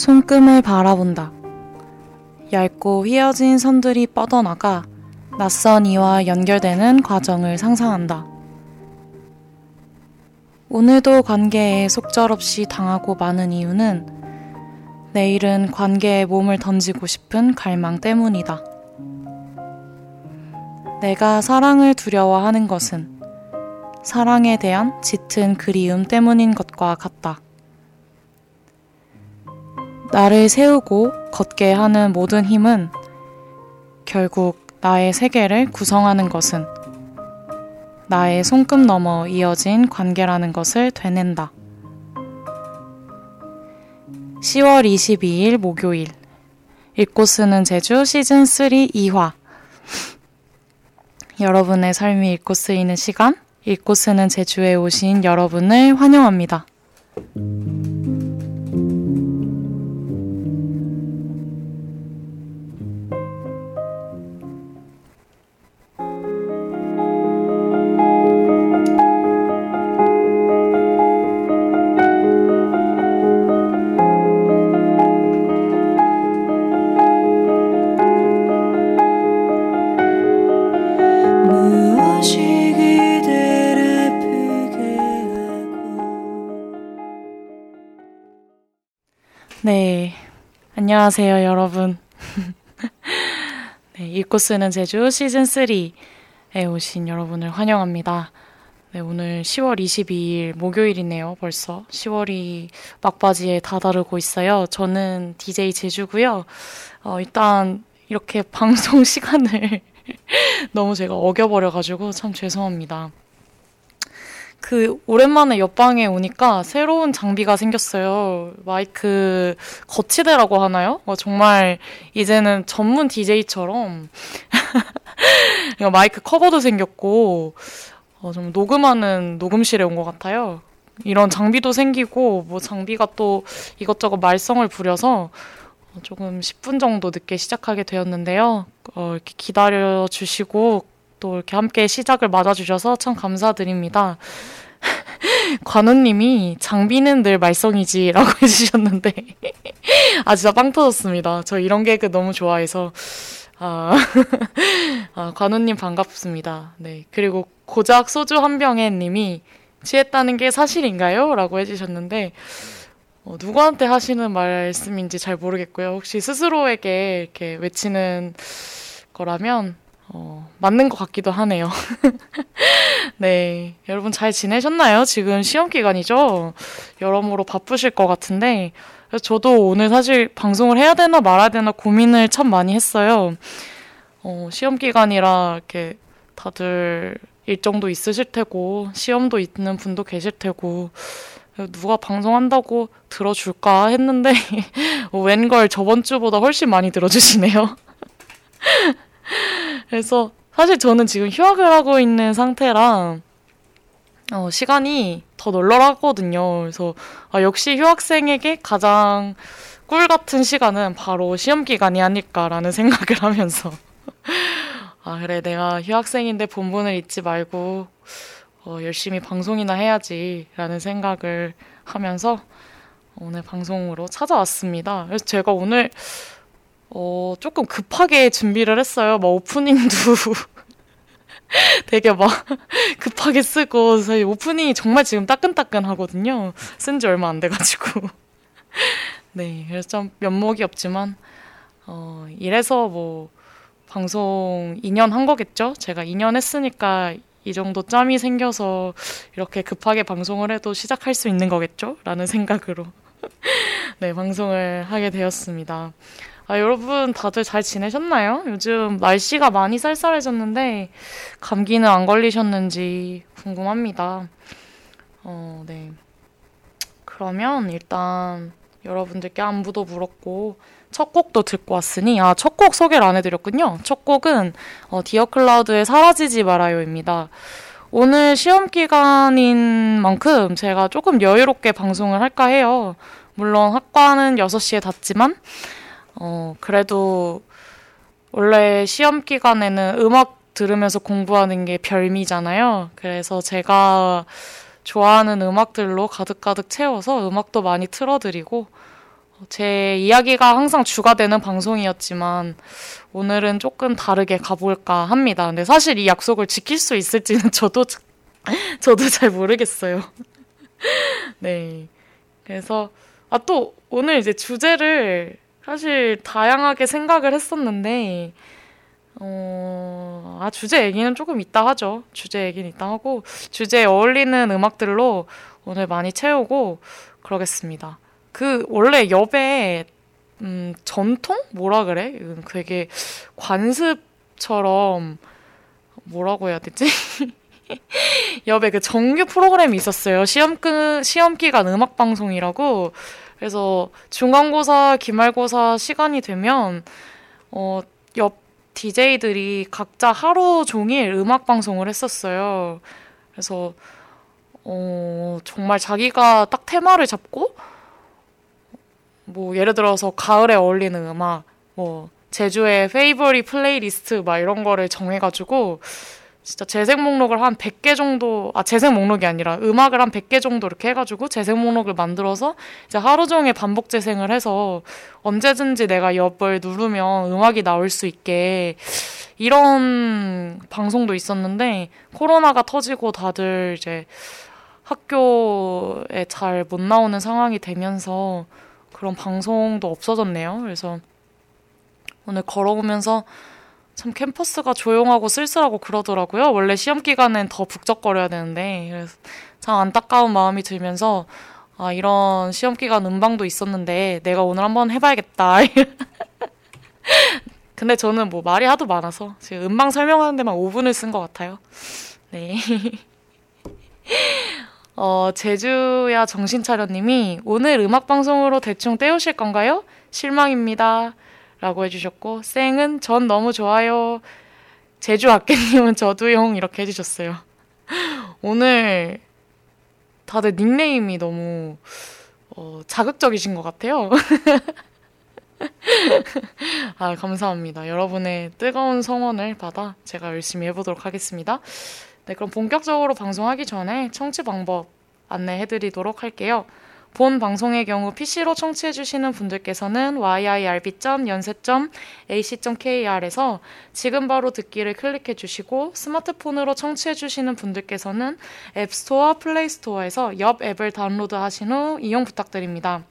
손금을 바라본다. 얇고 휘어진 선들이 뻗어나가 낯선 이와 연결되는 과정을 상상한다. 오늘도 관계에 속절없이 당하고 많은 이유는 내일은 관계에 몸을 던지고 싶은 갈망 때문이다. 내가 사랑을 두려워하는 것은 사랑에 대한 짙은 그리움 때문인 것과 같다. 나를 세우고 걷게 하는 모든 힘은 결국 나의 세계를 구성하는 것은 나의 손금 넘어 이어진 관계라는 것을 되낸다. 10월 22일 목요일 읽고 쓰는 제주 시즌 3 2화 여러분의 삶이 읽고 쓰이는 시간 읽고 쓰는 제주에 오신 여러분을 환영합니다. 안녕하세요, 여러분. 네, 읽고 쓰는 제주 시즌3에 오신 여러분을 환영합니다. 네, 오늘 10월 22일 목요일이네요, 벌써. 10월이 막바지에 다다르고 있어요. 저는 DJ 제주고요. 어, 일단 이렇게 방송 시간을 너무 제가 어겨버려가지고 참 죄송합니다. 그 오랜만에 옆방에 오니까 새로운 장비가 생겼어요. 마이크 거치대라고 하나요? 어, 정말 이제는 전문 DJ처럼 마이크 커버도 생겼고 어, 좀 녹음하는 녹음실에 온 것 같아요. 이런 장비도 생기고 뭐 장비가 또 이것저것 말썽을 부려서 조금 10분 정도 늦게 시작하게 되었는데요. 어, 이렇게 기다려 주시고 또 이렇게 함께 시작을 맞아주셔서 참 감사드립니다. 관우님이 장비는 늘 말썽이지라고 해주셨는데 아 진짜 빵 터졌습니다. 저 이런 개그 너무 좋아해서 아, 아 관우님 반갑습니다. 네 그리고 고작 소주 한 병에 님이 취했다는 게 사실인가요? 라고 해주셨는데 어, 누구한테 하시는 말씀인지 잘 모르겠고요. 혹시 스스로에게 이렇게 외치는 거라면 어, 맞는 것 같기도 하네요. 네. 여러분 잘 지내셨나요? 지금 시험 기간이죠? 여러모로 바쁘실 것 같은데, 저도 오늘 사실 방송을 해야 되나 말아야 되나 고민을 참 많이 했어요. 어, 시험 기간이라 이렇게 다들 일정도 있으실 테고, 시험도 있는 분도 계실 테고, 누가 방송한다고 들어줄까 했는데, 웬걸 저번 주보다 훨씬 많이 들어주시네요. 그래서 사실 저는 지금 휴학을 하고 있는 상태라 어, 시간이 더 널널하거든요. 그래서 아, 역시 휴학생에게 가장 꿀 같은 시간은 바로 시험 기간이 아닐까라는 생각을 하면서 아 그래 내가 휴학생인데 본분을 잊지 말고 어, 열심히 방송이나 해야지라는 생각을 하면서 오늘 방송으로 찾아왔습니다. 그래서 제가 오늘 어, 조금 급하게 준비를 했어요. 뭐 오프닝도 되게 막 급하게 쓰고 저희 오프닝이 정말 지금 따끈따끈 하거든요. 쓴 지 얼마 안 돼가지고. 네, 그래서 좀 면목이 없지만 어, 이래서 뭐 방송 2년 한 거겠죠? 제가 2년 했으니까 이 정도 짬이 생겨서 이렇게 급하게 방송을 해도 시작할 수 있는 거겠죠? 라는 생각으로 네, 방송을 하게 되었습니다. 아, 여러분 다들 잘 지내셨나요? 요즘 날씨가 많이 쌀쌀해졌는데 감기는 안 걸리셨는지 궁금합니다. 어, 네. 그러면 일단 여러분들께 안부도 물었고 첫 곡도 듣고 왔으니 아, 첫 곡 소개를 안 해드렸군요. 첫 곡은 어, 디어 클라우드의 사라지지 말아요입니다. 오늘 시험 기간인 만큼 제가 조금 여유롭게 방송을 할까 해요. 물론 학과는 6시에 닫지만 어, 그래도 원래 시험 기간에는 음악 들으면서 공부하는 게 별미잖아요. 그래서 제가 좋아하는 음악들로 가득가득 채워서 음악도 많이 틀어드리고 제 이야기가 항상 주가 되는 방송이었지만 오늘은 조금 다르게 가볼까 합니다. 근데 사실 이 약속을 지킬 수 있을지는 저도 저도 잘 모르겠어요. 네. 그래서 아 또 오늘 이제 주제를 사실 다양하게 생각을 했었는데 어, 아, 주제 얘기는 조금 이따 하죠. 주제 얘기는 이따 하고, 주제에 어울리는 음악들로 오늘 많이 채우고 그러겠습니다. 그, 원래 엽에, 음, 전통? 뭐라 그래? 되게 관습처럼, 뭐라고 해야 되지? 엽에 그 정규 프로그램이 있었어요. 시험, 그, 시험 기간 음악 방송이라고. 그래서 중간고사, 기말고사 시간이 되면, 어, 옙 DJ들이 각자 하루 종일 음악 방송을 했었어요. 그래서 어, 정말 자기가 딱 테마를 잡고 뭐 예를 들어서 가을에 어울리는 음악, 뭐 제주의 favorite playlist 막 이런 거를 정해가지고 진짜 재생 목록을 한 100개 정도, 아, 재생 목록이 아니라 음악을 한 100개 정도 이렇게 해가지고 재생 목록을 만들어서 이제 하루 종일 반복 재생을 해서 언제든지 내가 엽을 누르면 음악이 나올 수 있게 이런 방송도 있었는데 코로나가 터지고 다들 이제 학교에 잘 못 나오는 상황이 되면서 그런 방송도 없어졌네요. 그래서 오늘 걸어오면서 참 캠퍼스가 조용하고 쓸쓸하고 그러더라고요. 원래 시험 기간엔 더 북적거려야 되는데 그래서 참 안타까운 마음이 들면서 아 이런 시험 기간 음방도 있었는데 내가 오늘 한번 해봐야겠다. 근데 저는 뭐 말이 하도 많아서 지금 음방 설명하는 데만 5분을 쓴 것 같아요. 네. 어, 제주야 정신차려님이 오늘 음악방송으로 대충 때우실 건가요? 실망입니다. 라고 해주셨고, 쌩은 전 너무 좋아요. 제주 아깨님은 저도용 이렇게 해주셨어요. 오늘 다들 닉네임이 너무 어, 자극적이신 것 같아요. 아, 감사합니다. 여러분의 뜨거운 성원을 받아 제가 열심히 해보도록 하겠습니다. 네, 그럼 본격적으로 방송하기 전에 청취 방법 안내해드리도록 할게요. 본 방송의 경우 PC로 청취해 주시는 분들께서는 yirb.연세.ac.kr에서 지금 바로 듣기를 클릭해 주시고 스마트폰으로 청취해 주시는 분들께서는 App Store, Play Store에서 옙 앱을 다운로드 하신 후 이용 부탁드립니다.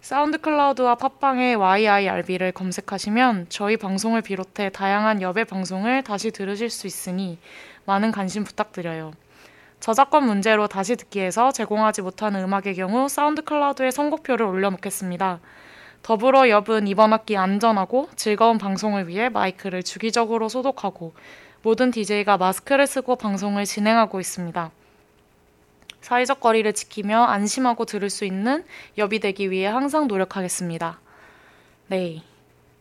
SoundCloud와 팟빵의 YIRB를 검색하시면 저희 방송을 비롯해 다양한 옙의 방송을 다시 들으실 수 있으니 많은 관심 부탁드려요. 저작권 문제로 다시 듣기에서 제공하지 못하는 음악의 경우 SoundCloud에 선곡표를 올려놓겠습니다. 더불어 엽은 이번 학기 안전하고 즐거운 방송을 위해 마이크를 주기적으로 소독하고 모든 DJ가 마스크를 쓰고 방송을 진행하고 있습니다. 사회적 거리를 지키며 안심하고 들을 수 있는 엽이 되기 위해 항상 노력하겠습니다. 네.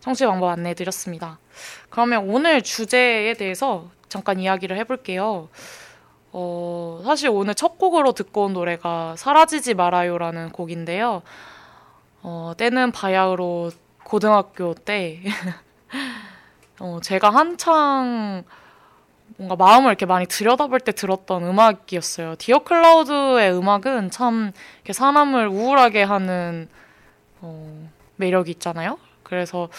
청취 방법 안내해 드렸습니다. 그러면 오늘 주제에 대해서 잠깐 이야기를 해볼게요. 어, 사실 오늘 첫 곡으로 듣고 온 노래가 사라지지 말아요라는 곡인데요. 어, 때는 바야흐로 고등학교 때, 어, 제가 한창 뭔가 마음을 이렇게 많이 들여다볼 때 들었던 음악이었어요. 디어 클라우드의 음악은 참 이렇게 사람을 우울하게 하는 어, 매력이 있잖아요. 그래서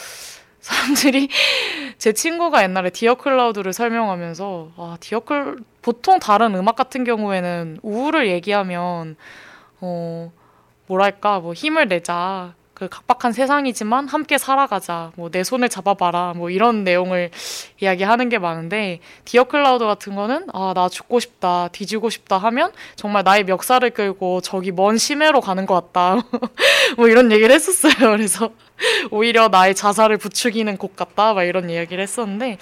사람들이 제 친구가 옛날에 디어 클라우드를 설명하면서 아 디어 클 보통 다른 음악 같은 경우에는 우울을 얘기하면 어 뭐랄까 뭐 힘을 내자 그 각박한 세상이지만 함께 살아가자. 뭐 내 손을 잡아봐라. 뭐 이런 내용을 이야기하는 게 많은데 디어 클라우드 같은 거는 아 나 죽고 싶다, 뒤지고 싶다 하면 정말 나의 멱살을 끌고 저기 먼 심해로 가는 것 같다. 뭐 이런 얘기를 했었어요. 그래서 오히려 나의 자살을 부추기는 곡 같다. 막 이런 이야기를 했었는데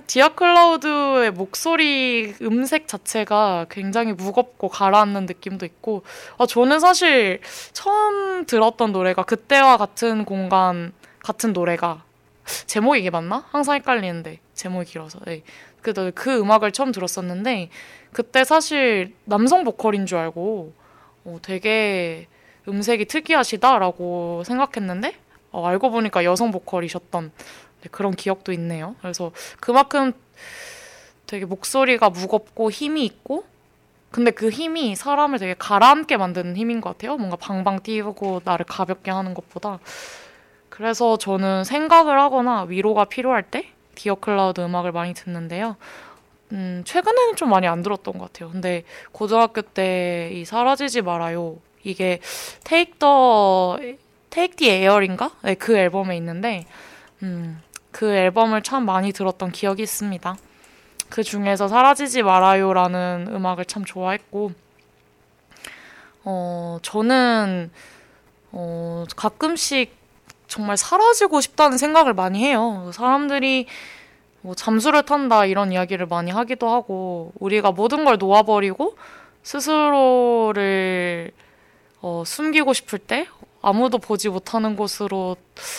디어 클라우드의 목소리 음색 자체가 굉장히 무겁고 가라앉는 느낌도 있고 아, 저는 사실 처음 들었던 노래가 그때와 같은 공간 같은 노래가 제목이 이게 맞나? 항상 헷갈리는데 제목이 길어서 네. 그, 그 음악을 처음 들었었는데 그때 사실 남성 보컬인 줄 알고 어, 되게 음색이 특이하시다라고 생각했는데 어, 알고 보니까 여성 보컬이셨던 네, 그런 기억도 있네요. 그래서 그만큼 되게 목소리가 무겁고 힘이 있고 근데 그 힘이 사람을 되게 가라앉게 만드는 힘인 것 같아요. 뭔가 방방 띄우고 나를 가볍게 하는 것보다. 그래서 저는 생각을 하거나 위로가 필요할 때 디어 클라우드 음악을 많이 듣는데요. 음, 최근에는 좀 많이 안 들었던 것 같아요. 근데 고등학교 때 이 사라지지 말아요. 이게 Take the Take the Air인가? 네, 그 앨범에 있는데 음, 그 앨범을 참 많이 들었던 기억이 있습니다. 그 중에서 사라지지 말아요라는 음악을 참 좋아했고 어, 저는 어, 가끔씩 정말 사라지고 싶다는 생각을 많이 해요. 사람들이 뭐 잠수를 탄다 이런 이야기를 많이 하기도 하고 우리가 모든 걸 놓아버리고 스스로를 어, 숨기고 싶을 때 아무도 보지 못하는 곳으로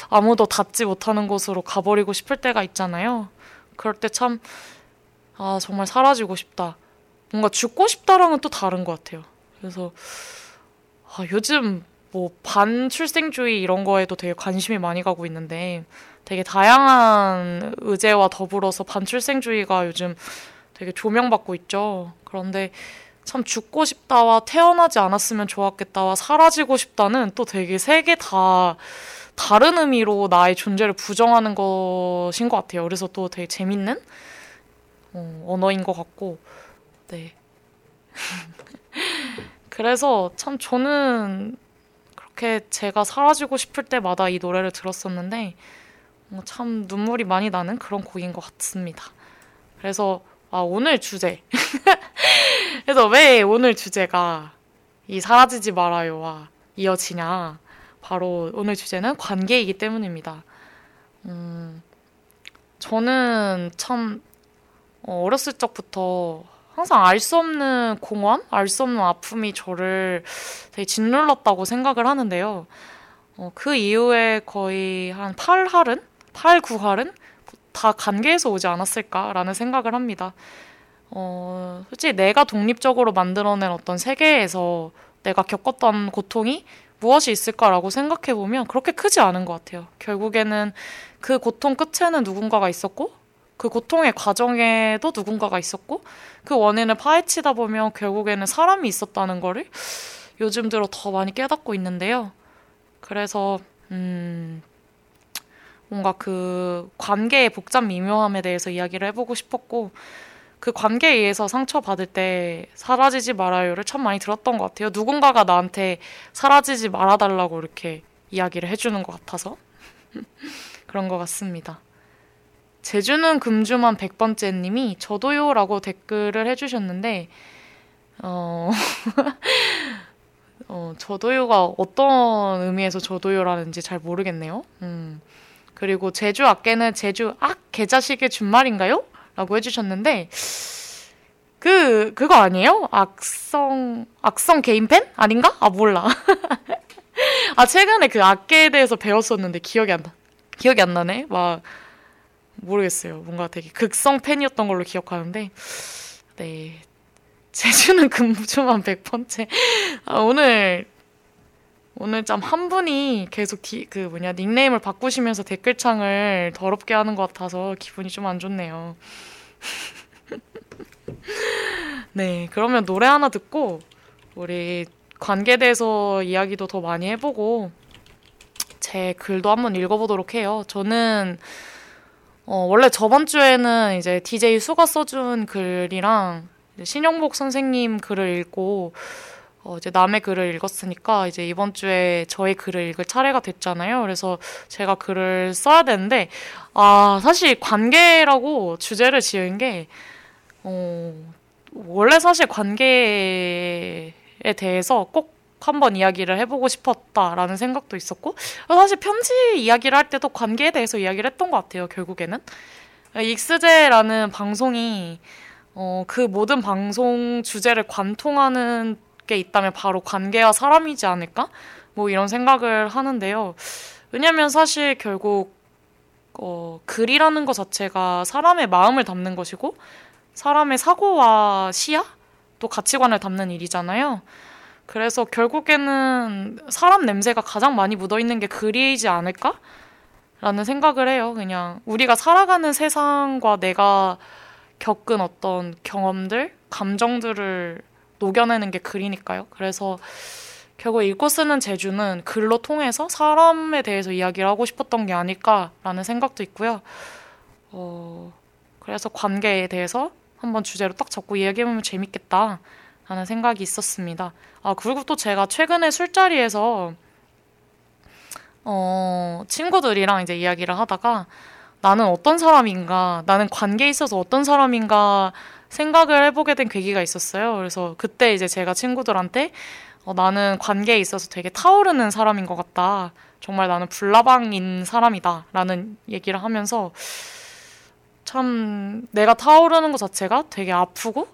아무도 닿지 못하는 곳으로 가버리고 싶을 때가 있잖아요. 그럴 때 참 아 정말 사라지고 싶다. 뭔가 죽고 싶다랑은 또 다른 것 같아요. 그래서 아, 요즘 뭐 반출생주의 이런 거에도 되게 관심이 많이 가고 있는데 되게 다양한 의제와 더불어서 반출생주의가 요즘 되게 조명받고 있죠. 그런데 참 죽고 싶다와 태어나지 않았으면 좋았겠다와 사라지고 싶다는 또 되게 세 개 다 다른 의미로 나의 존재를 부정하는 것인 것 같아요. 그래서 또 되게 재밌는 어, 언어인 것 같고, 네. 그래서 참 저는 그렇게 제가 사라지고 싶을 때마다 이 노래를 들었었는데, 어, 참 눈물이 많이 나는 그런 곡인 것 같습니다. 그래서 아, 오늘 주제. 그래서 왜 오늘 주제가 이 사라지지 말아요와 이어지냐. 바로 오늘 주제는 관계이기 때문입니다. 음, 저는 참 어, 어렸을 적부터 항상 알 수 없는 공허함, 알 수 없는 아픔이 저를 되게 짓눌렀다고 생각을 하는데요. 어, 그 이후에 거의 한 8할은 8, 9할은 다 관계에서 오지 않았을까라는 생각을 합니다. 어, 솔직히 내가 독립적으로 만들어낸 어떤 세계에서 내가 겪었던 고통이 무엇이 있을까라고 생각해 보면 그렇게 크지 않은 것 같아요. 결국에는 그 고통 끝에는 누군가가 있었고, 그 고통의 과정에도 누군가가 있었고, 그 원인을 파헤치다 보면 결국에는 사람이 있었다는 거를 요즘 들어 더 많이 깨닫고 있는데요. 그래서, 음, 뭔가 그 관계의 복잡 미묘함에 대해서 이야기를 해보고 싶었고 그 관계에 의해서 상처받을 때 사라지지 말아요를 참 많이 들었던 것 같아요. 누군가가 나한테 사라지지 말아달라고 이렇게 이야기를 해주는 것 같아서 그런 것 같습니다. 제주는 금주만 100번째 님이 저도요 라고 댓글을 해주셨는데 어... 어, 저도요가 어떤 의미에서 저도요라는지 잘 모르겠네요. 음. 그리고 제주 악계는 제주 악 개자식의 준말인가요? 라고 해주셨는데 그 그거 아니에요? 악성 악성 개인 팬 아닌가? 아 몰라. 아 최근에 그 악계에 대해서 배웠었는데 기억이 안 나. 기억이 안 나네. 막 모르겠어요. 뭔가 되게 극성 팬이었던 걸로 기억하는데 네 제주는 금주만 100번째. 아, 오늘 오늘 좀한 분이 계속 디, 그 뭐냐 닉네임을 바꾸시면서 댓글창을 더럽게 하는 것 같아서 기분이 좀 안 좋네요. 네, 그러면 노래 하나 듣고 우리 관계에 대해서 이야기도 더 많이 해보고 제 글도 한번 읽어보도록 해요. 저는 어, 원래 저번 주에는 이제 DJ 수가 써준 글이랑 신영복 선생님 글을 읽고 어, 이제 남의 글을 읽었으니까 이제 이번 주에 저의 글을 읽을 차례가 됐잖아요. 그래서 제가 글을 써야 되는데 아 사실 관계라고 주제를 지은 게 어, 원래 사실 관계에 대해서 꼭 한번 이야기를 해보고 싶었다라는 생각도 있었고 사실 편지 이야기를 할 때도 관계에 대해서 이야기를 했던 것 같아요. 결국에는 익스제라는 방송이 어, 그 모든 방송 주제를 관통하는 게 있다면 바로 관계와 사람이지 않을까? 뭐 이런 생각을 하는데요. 왜냐면 사실 결국 어, 글이라는 것 자체가 사람의 마음을 담는 것이고 사람의 사고와 시야 또 가치관을 담는 일이잖아요. 그래서 결국에는 사람 냄새가 가장 많이 묻어 있는 게 글이지 않을까? 라는 생각을 해요. 그냥 우리가 살아가는 세상과 내가 겪은 어떤 경험들, 감정들을 녹여내는 게 글이니까요. 그래서 결국 읽고 쓰는 재주는 글로 통해서 사람에 대해서 이야기를 하고 싶었던 게 아닐까라는 생각도 있고요. 어, 그래서 관계에 대해서 한번 주제로 딱 잡고 이야기해보면 재밌겠다. 라는 생각이 있었습니다. 아, 그리고 또 제가 최근에 술자리에서, 어, 친구들이랑 이제 이야기를 하다가 나는 어떤 사람인가, 나는 관계에 있어서 어떤 사람인가 생각을 해보게 된 계기가 있었어요. 그래서 그때 이제 제가 친구들한테 어, 나는 관계에 있어서 되게 타오르는 사람인 것 같다. 정말 나는 불나방인 사람이다. 라는 얘기를 하면서 참 내가 타오르는 것 자체가 되게 아프고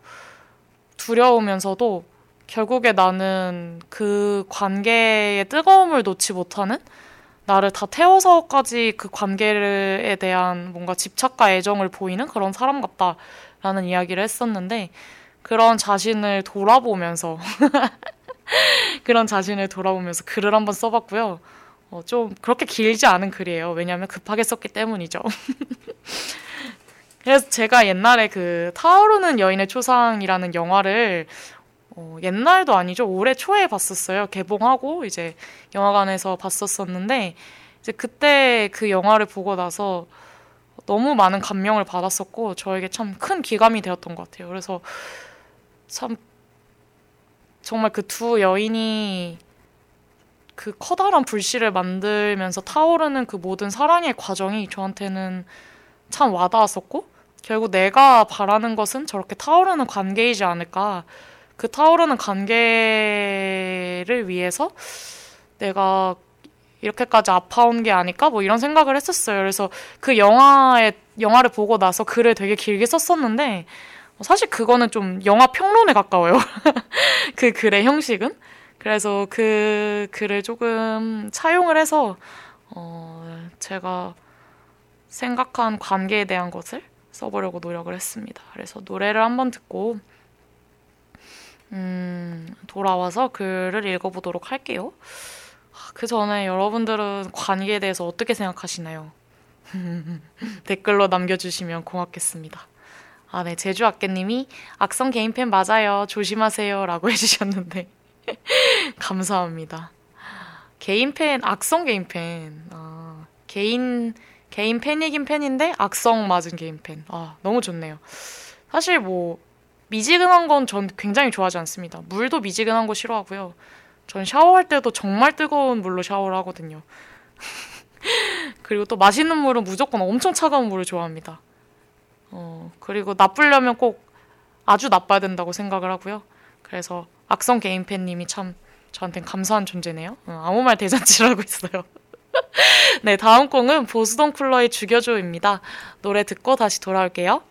두려우면서도 결국에 나는 그 관계의 뜨거움을 놓지 못하는 나를 다 태워서까지 그 관계에 대한 뭔가 집착과 애정을 보이는 그런 사람 같다라는 이야기를 했었는데 그런 자신을 돌아보면서 그런 자신을 돌아보면서 글을 한번 써봤고요. 어, 좀 그렇게 길지 않은 글이에요. 왜냐하면 급하게 썼기 때문이죠. 그래서 제가 옛날에 그 타오르는 여인의 초상이라는 영화를 어, 옛날도 아니죠. 올해 초에 봤었어요. 개봉하고 이제 영화관에서 봤었었는데 이제 그때 그 영화를 보고 나서 너무 많은 감명을 받았었고 저에게 참 큰 기감이 되었던 것 같아요. 그래서 참 정말 그 두 여인이 그 커다란 불씨를 만들면서 타오르는 그 모든 사랑의 과정이 저한테는 참 와닿았었고 결국 내가 바라는 것은 저렇게 타오르는 관계이지 않을까. 그 타오르는 관계를 위해서 내가 이렇게까지 아파온 게 아닐까? 뭐 이런 생각을 했었어요. 그래서 그 영화에, 영화를 보고 나서 글을 되게 길게 썼었는데, 사실 그거는 좀 영화 평론에 가까워요. 그 글의 형식은. 그래서 그 글을 조금 차용을 해서, 어, 제가 생각한 관계에 대한 것을 써보려고 노력을 했습니다. 그래서 노래를 한번 듣고 음, 돌아와서 글을 읽어보도록 할게요. 아, 그 전에 여러분들은 관계에 대해서 어떻게 생각하시나요? 댓글로 남겨주시면 고맙겠습니다. 아, 네. 제주학계님이 악성 개인팬 맞아요. 조심하세요. 라고 해주셨는데. 감사합니다. 개인팬, 악성 개인팬. 아, 개인, 개인 팬이긴 팬인데 악성 맞은 개인 팬. 아, 너무 좋네요. 사실 뭐 미지근한 건 전 굉장히 좋아하지 않습니다. 물도 미지근한 거 싫어하고요. 전 샤워할 때도 정말 뜨거운 물로 샤워를 하거든요. 그리고 또 맛있는 물은 무조건 엄청 차가운 물을 좋아합니다. 어, 그리고 나쁘려면 꼭 아주 나빠야 된다고 생각을 하고요. 그래서 악성 개인 팬님이 참 저한테는 감사한 존재네요. 어, 아무 말 대잔치를 하고 있어요. 네, 다음 곡은 보스동 쿨러의 죽여줘입니다. 노래 듣고 다시 돌아올게요.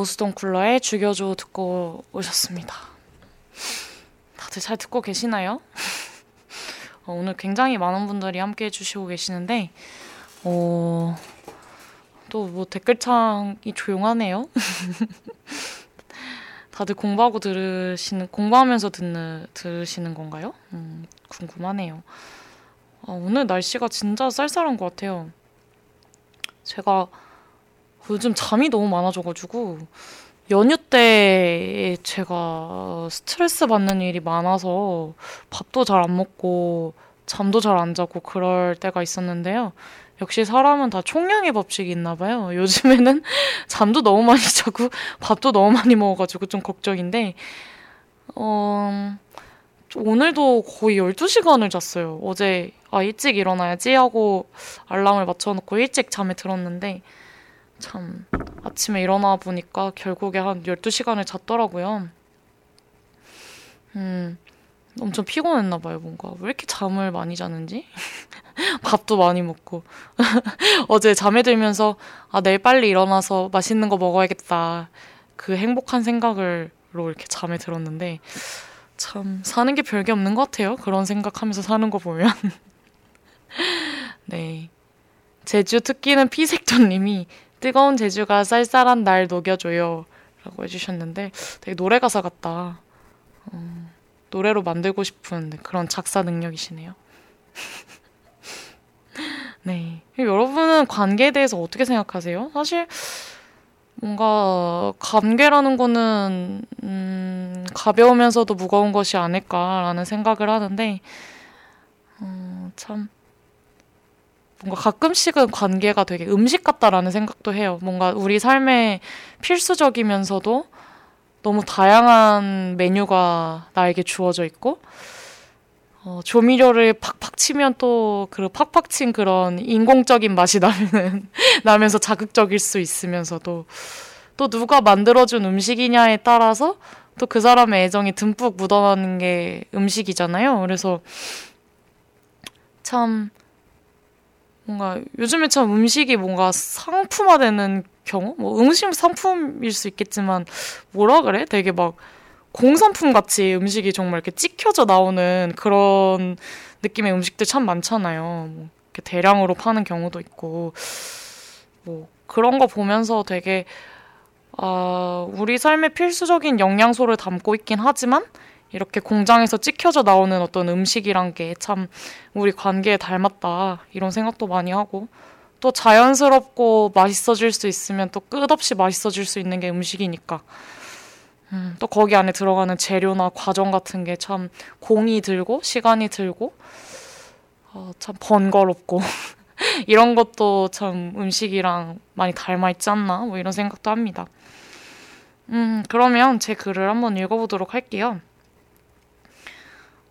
보스동 쿨러의 죽여줘 듣고 오셨습니다. 다들 잘 듣고 계시나요? 어, 오늘 굉장히 많은 분들이 함께 해주시고 계시는데, 어, 또 뭐 댓글창이 조용하네요. 다들 공부하고 들으시는, 공부하면서 듣는, 들으시는 건가요? 음, 궁금하네요. 어, 오늘 날씨가 진짜 쌀쌀한 것 같아요. 제가 요즘 잠이 너무 많아져가지고 연휴 때 제가 스트레스 받는 일이 많아서 밥도 잘 안 먹고 잠도 잘 안 자고 그럴 때가 있었는데요. 역시 사람은 다 총량의 법칙이 있나 봐요. 요즘에는 잠도 너무 많이 자고 밥도 너무 많이 먹어가지고 좀 걱정인데, 어, 오늘도 거의 12시간을 잤어요. 어제, 아, 일찍 일어나야지 하고 알람을 맞춰놓고 일찍 잠에 들었는데, 참 아침에 일어나 보니까 결국에 한 12시간을 잤더라고요. 음, 엄청 피곤했나 봐요, 뭔가. 왜 이렇게 잠을 많이 자는지? 밥도 많이 먹고. 어제 잠에 들면서, 아, 내일 빨리 일어나서 맛있는 거 먹어야겠다. 그 행복한 생각으로 이렇게 잠에 들었는데, 참, 사는 게 별게 없는 것 같아요. 그런 생각하면서 사는 거 보면. 네. 제주 특기는 피색조님이 뜨거운 제주가 쌀쌀한 날 녹여줘요. 라고 해주셨는데 되게 노래 가사 같다. 어, 노래로 만들고 싶은 그런 작사 능력이시네요. 네. 여러분은 관계에 대해서 어떻게 생각하세요? 사실 뭔가 관계라는 거는 음, 가벼우면서도 무거운 것이 아닐까라는 생각을 하는데 어, 참 뭔가 가끔씩은 관계가 되게 음식 같다라는 생각도 해요. 뭔가 우리 삶에 필수적이면서도 너무 다양한 메뉴가 나에게 주어져 있고, 어, 조미료를 팍팍 치면 또 그 팍팍 친 그런 인공적인 맛이 나면, 나면서 자극적일 수 있으면서도 또 누가 만들어준 음식이냐에 따라서 또 그 사람의 애정이 듬뿍 묻어나는 게 음식이잖아요. 그래서 참 뭔가 요즘에 참 음식이 뭔가 상품화되는 경우? 뭐 음식 상품일 수 있겠지만 뭐라 그래? 되게 막 공산품 같이 음식이 정말 이렇게 찍혀져 나오는 그런 느낌의 음식들 참 많잖아요. 뭐 이렇게 대량으로 파는 경우도 있고 뭐 그런 거 보면서 되게 아, 우리 삶의 필수적인 영양소를 담고 있긴 하지만 이렇게 공장에서 찍혀져 나오는 어떤 음식이란 게 참 우리 관계에 닮았다 이런 생각도 많이 하고 또 자연스럽고 맛있어질 수 있으면 또 끝없이 맛있어질 수 있는 게 음식이니까 음, 또 거기 안에 들어가는 재료나 과정 같은 게 참 공이 들고 시간이 들고 어, 참 번거롭고 이런 것도 참 음식이랑 많이 닮아 있지 않나 뭐 이런 생각도 합니다. 음 그러면 제 글을 한번 읽어보도록 할게요.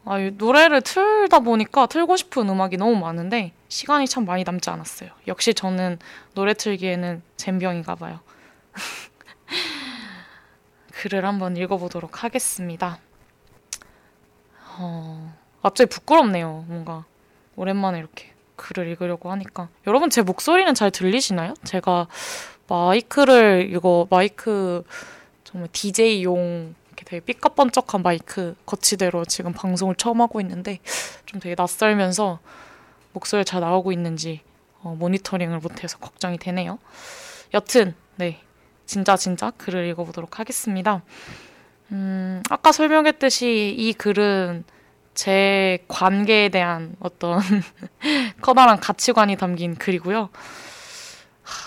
아, 노래를 틀다 보니까 틀고 싶은 음악이 너무 많은데 시간이 참 많이 남지 않았어요. 역시 저는 노래 틀기에는 젬병인가 봐요. 글을 한번 읽어보도록 하겠습니다. 어, 갑자기 부끄럽네요. 뭔가 오랜만에 이렇게 글을 읽으려고 하니까. 여러분 제 목소리는 잘 들리시나요? 제가 마이크를 이거 마이크 정말 DJ용 되게 삐까번쩍한 마이크 거치대로 지금 방송을 처음 하고 있는데 좀 되게 낯설면서 목소리 잘 나오고 있는지 어, 모니터링을 못해서 걱정이 되네요. 여튼 네 진짜 진짜 글을 읽어보도록 하겠습니다. 음, 아까 설명했듯이 이 글은 제 관계에 대한 어떤 커다란 가치관이 담긴 글이고요.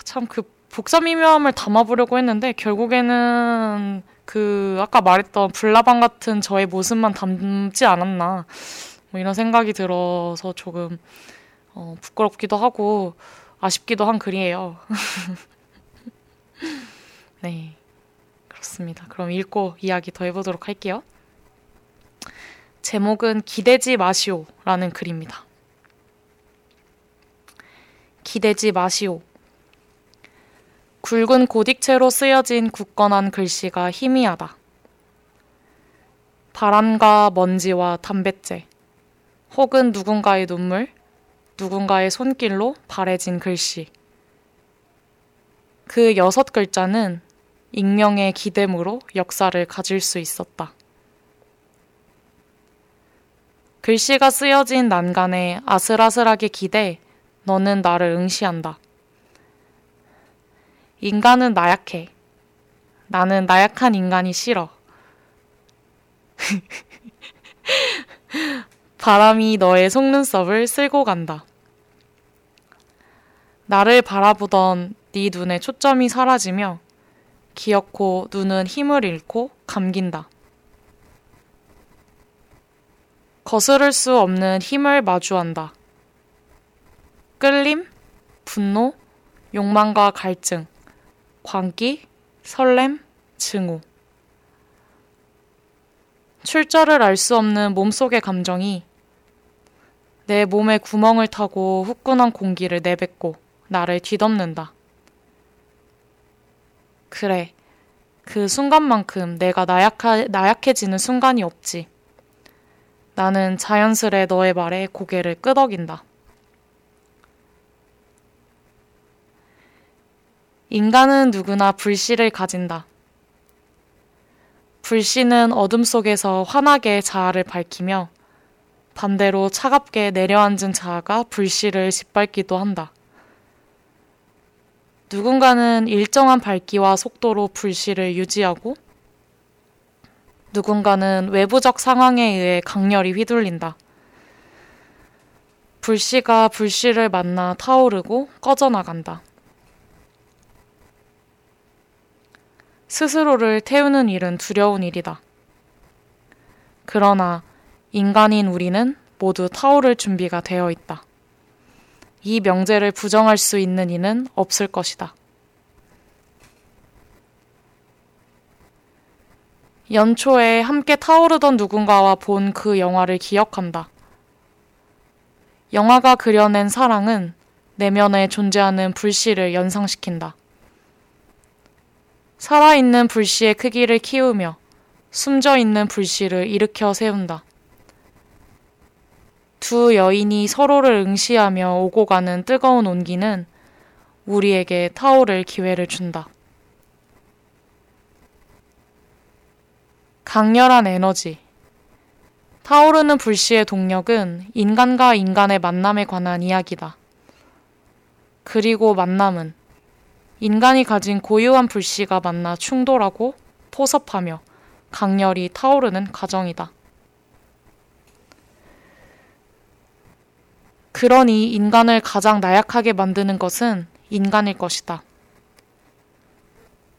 참 그 복사미묘함을 담아보려고 했는데 결국에는 그 아까 말했던 불나방 같은 저의 모습만 담지 않았나 뭐 이런 생각이 들어서 조금 어, 부끄럽기도 하고 아쉽기도 한 글이에요. 네, 그렇습니다. 그럼 읽고 이야기 더 해보도록 할게요. 제목은 기대지 마시오라는 글입니다. 기대지 마시오. 굵은 고딕체로 쓰여진 굳건한 글씨가 희미하다. 바람과 먼지와 담뱃재, 혹은 누군가의 눈물, 누군가의 손길로 바래진 글씨. 그 여섯 글자는 익명의 기대으로 역사를 가질 수 있었다. 글씨가 쓰여진 난간에 아슬아슬하게 기대 너는 나를 응시한다. 인간은 나약해. 나는 나약한 인간이 싫어. 바람이 너의 속눈썹을 쓸고 간다. 나를 바라보던 네 눈의 초점이 사라지며 기어코 눈은 힘을 잃고 감긴다. 거스를 수 없는 힘을 마주한다. 끌림, 분노, 욕망과 갈증. 광기, 설렘, 증오. 출처를 알 수 없는 몸속의 감정이 내 몸에 구멍을 타고 후끈한 공기를 내뱉고 나를 뒤덮는다. 그래. 그 순간만큼 내가 나약하, 나약해지는 순간이 없지. 나는 자연스레 너의 말에 고개를 끄덕인다. 인간은 누구나 불씨를 가진다. 불씨는 어둠 속에서 환하게 자아를 밝히며 반대로 차갑게 내려앉은 자아가 불씨를 짓밟기도 한다. 누군가는 일정한 밝기와 속도로 불씨를 유지하고 누군가는 외부적 상황에 의해 강렬히 휘둘린다. 불씨가 불씨를 만나 타오르고 꺼져나간다. 스스로를 태우는 일은 두려운 일이다. 그러나 인간인 우리는 모두 타오를 준비가 되어 있다. 이 명제를 부정할 수 있는 이는 없을 것이다. 연초에 함께 타오르던 누군가와 본 그 영화를 기억한다. 영화가 그려낸 사랑은 내면에 존재하는 불씨를 연상시킨다. 살아있는 불씨의 크기를 키우며 숨져 있는 불씨를 일으켜 세운다. 두 여인이 서로를 응시하며 오고 가는 뜨거운 온기는 우리에게 타오를 기회를 준다. 강렬한 에너지. 타오르는 불씨의 동력은 인간과 인간의 만남에 관한 이야기다. 그리고 만남은 인간이 가진 고유한 불씨가 만나 충돌하고 포섭하며 강렬히 타오르는 과정이다. 그러니 인간을 가장 나약하게 만드는 것은 인간일 것이다.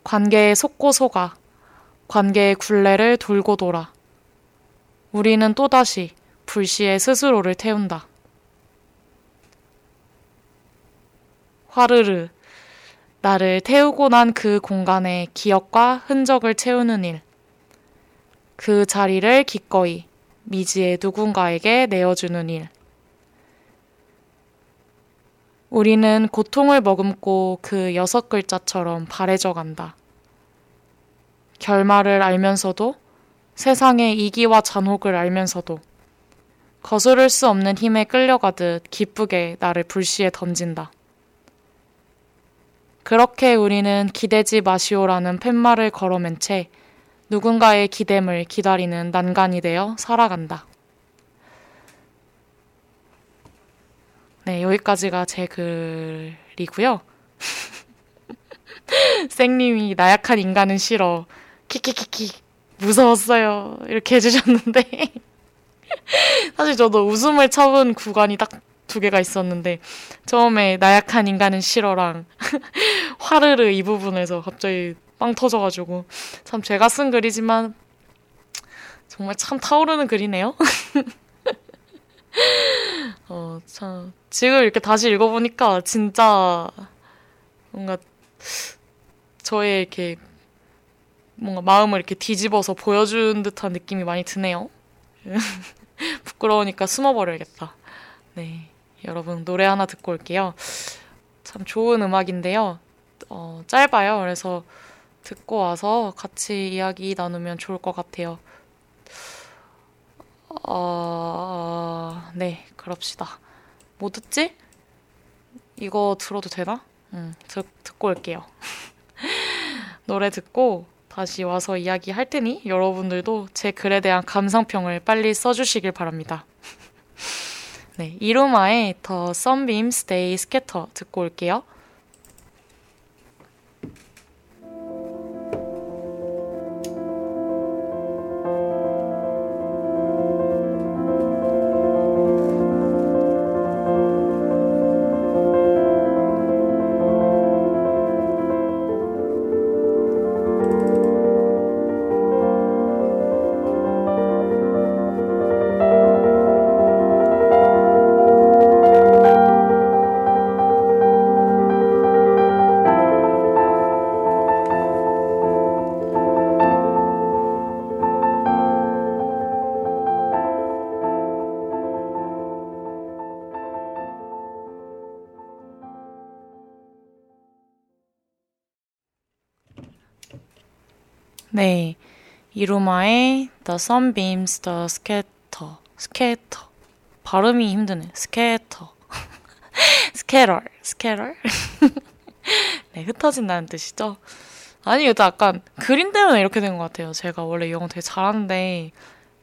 관계에 속고 속아, 관계의 굴레를 돌고 돌아. 우리는 또다시 불씨에 스스로를 태운다. 화르르, 나를 태우고 난 그 공간에 기억과 흔적을 채우는 일. 그 자리를 기꺼이 미지의 누군가에게 내어주는 일. 우리는 고통을 머금고 그 여섯 글자처럼 바래져 간다. 결말을 알면서도 세상의 이기와 잔혹을 알면서도 거스를 수 없는 힘에 끌려가듯 기쁘게 나를 불시에 던진다. 그렇게 우리는 기대지 마시오라는 팻말을 걸어맨 채 누군가의 기댐을 기다리는 난간이 되어 살아간다. 네, 여기까지가 제 글이고요. 쌩님이 나약한 인간은 싫어. 키키키키 무서웠어요. 이렇게 해주셨는데 사실 저도 웃음을 참은 구간이 딱 두 개가 있었는데 처음에 나약한 인간은 싫어랑 화르르 이 부분에서 갑자기 빵 터져가지고 참 제가 쓴 글이지만 정말 참 타오르는 글이네요. 어, 참 지금 이렇게 다시 읽어보니까 진짜 뭔가 저의 이렇게 뭔가 마음을 이렇게 뒤집어서 보여준 듯한 느낌이 많이 드네요. 부끄러우니까 숨어버려야겠다. 네. 여러분, 노래 하나 듣고 올게요. 참 좋은 음악인데요. 어, 짧아요. 그래서 듣고 와서 같이 이야기 나누면 좋을 것 같아요. 어, 네, 그럽시다. 뭐 듣지? 이거 들어도 되나? 응, 듣, 듣고 올게요. 노래 듣고 다시 와서 이야기 할 테니 여러분들도 제 글에 대한 감상평을 빨리 써주시길 바랍니다. 네, 이루마의 The Sunbeams They Scatter 듣고 올게요. 이루마의 The Sunbeams They Scatter scatter. 발음이 힘드네. Scatter. Scatter? 네, 흩어진다는 뜻이죠. 아니, 이것도 약간 그린 때문에 이렇게 된 것 같아요. 제가 원래 영어 되게 잘하는데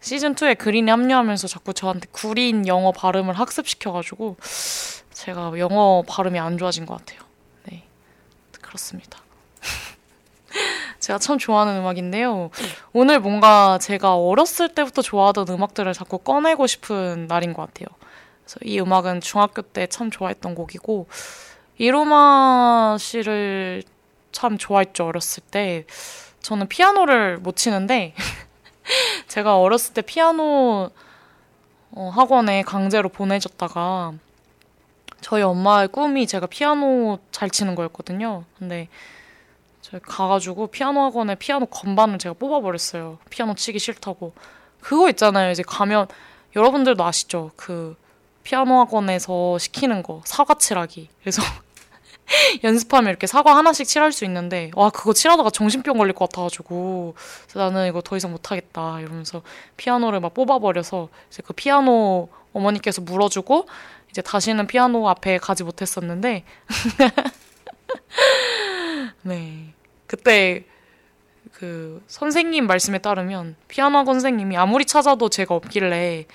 시즌2에 그린이 합류하면서 자꾸 저한테 구린 영어 발음을 학습시켜가지고 제가 영어 발음이 안 좋아진 것 같아요. 네. 그렇습니다. 제가 참 좋아하는 음악인데요. 오늘 뭔가 제가 어렸을 때부터 좋아하던 음악들을 자꾸 꺼내고 싶은 날인 것 같아요. 그래서 이 음악은 중학교 때 참 좋아했던 곡이고, 이로마 씨를 참 좋아했죠, 어렸을 때. 저는 피아노를 못 치는데, 제가 어렸을 때 피아노 어, 학원에 강제로 보내줬다가 저희 엄마의 꿈이 제가 피아노 잘 치는 거였거든요. 근데 제가 가가지고 피아노 학원에 피아노 건반을 제가 뽑아버렸어요. 피아노 치기 싫다고. 그거 있잖아요. 이제 가면 여러분들도 아시죠? 그 피아노 학원에서 시키는 거 사과 칠하기. 그래서 연습하면 이렇게 사과 하나씩 칠할 수 있는데 와 그거 칠하다가 정신병 걸릴 것 같아가지고 나는 이거 더 이상 못하겠다 이러면서 피아노를 막 뽑아버려서 이제 그 피아노 어머니께서 물어주고 이제 다시는 피아노 앞에 가지 못했었는데 네 그때 그 선생님 말씀에 따르면 피아노 학원 선생님이 아무리 찾아도 제가 없길래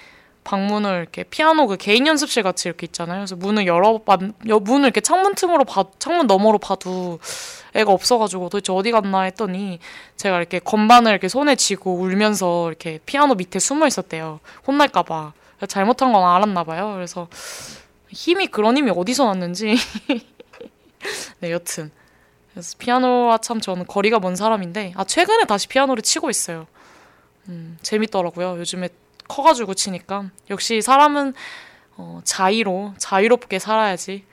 방문을 이렇게 피아노 그 개인 연습실 같이 이렇게 있잖아요. 그래서 문을 열어 문을 이렇게 창문 틈으로 봐 창문 너머로 봐도 애가 없어가지고 도대체 어디 갔나 했더니 제가 이렇게 건반을 이렇게 손에 쥐고 울면서 이렇게 피아노 밑에 숨어 있었대요. 혼날까봐 잘못한 건 알았나 봐요. 그래서 힘이 그런 힘이 어디서 났는지 네 여튼 그래서 피아노와 참 저는 거리가 먼 사람인데 아 최근에 다시 피아노를 치고 있어요. 음, 재밌더라고요. 요즘에 커가지고 치니까 역시 사람은 어, 자의로 자유롭게 살아야지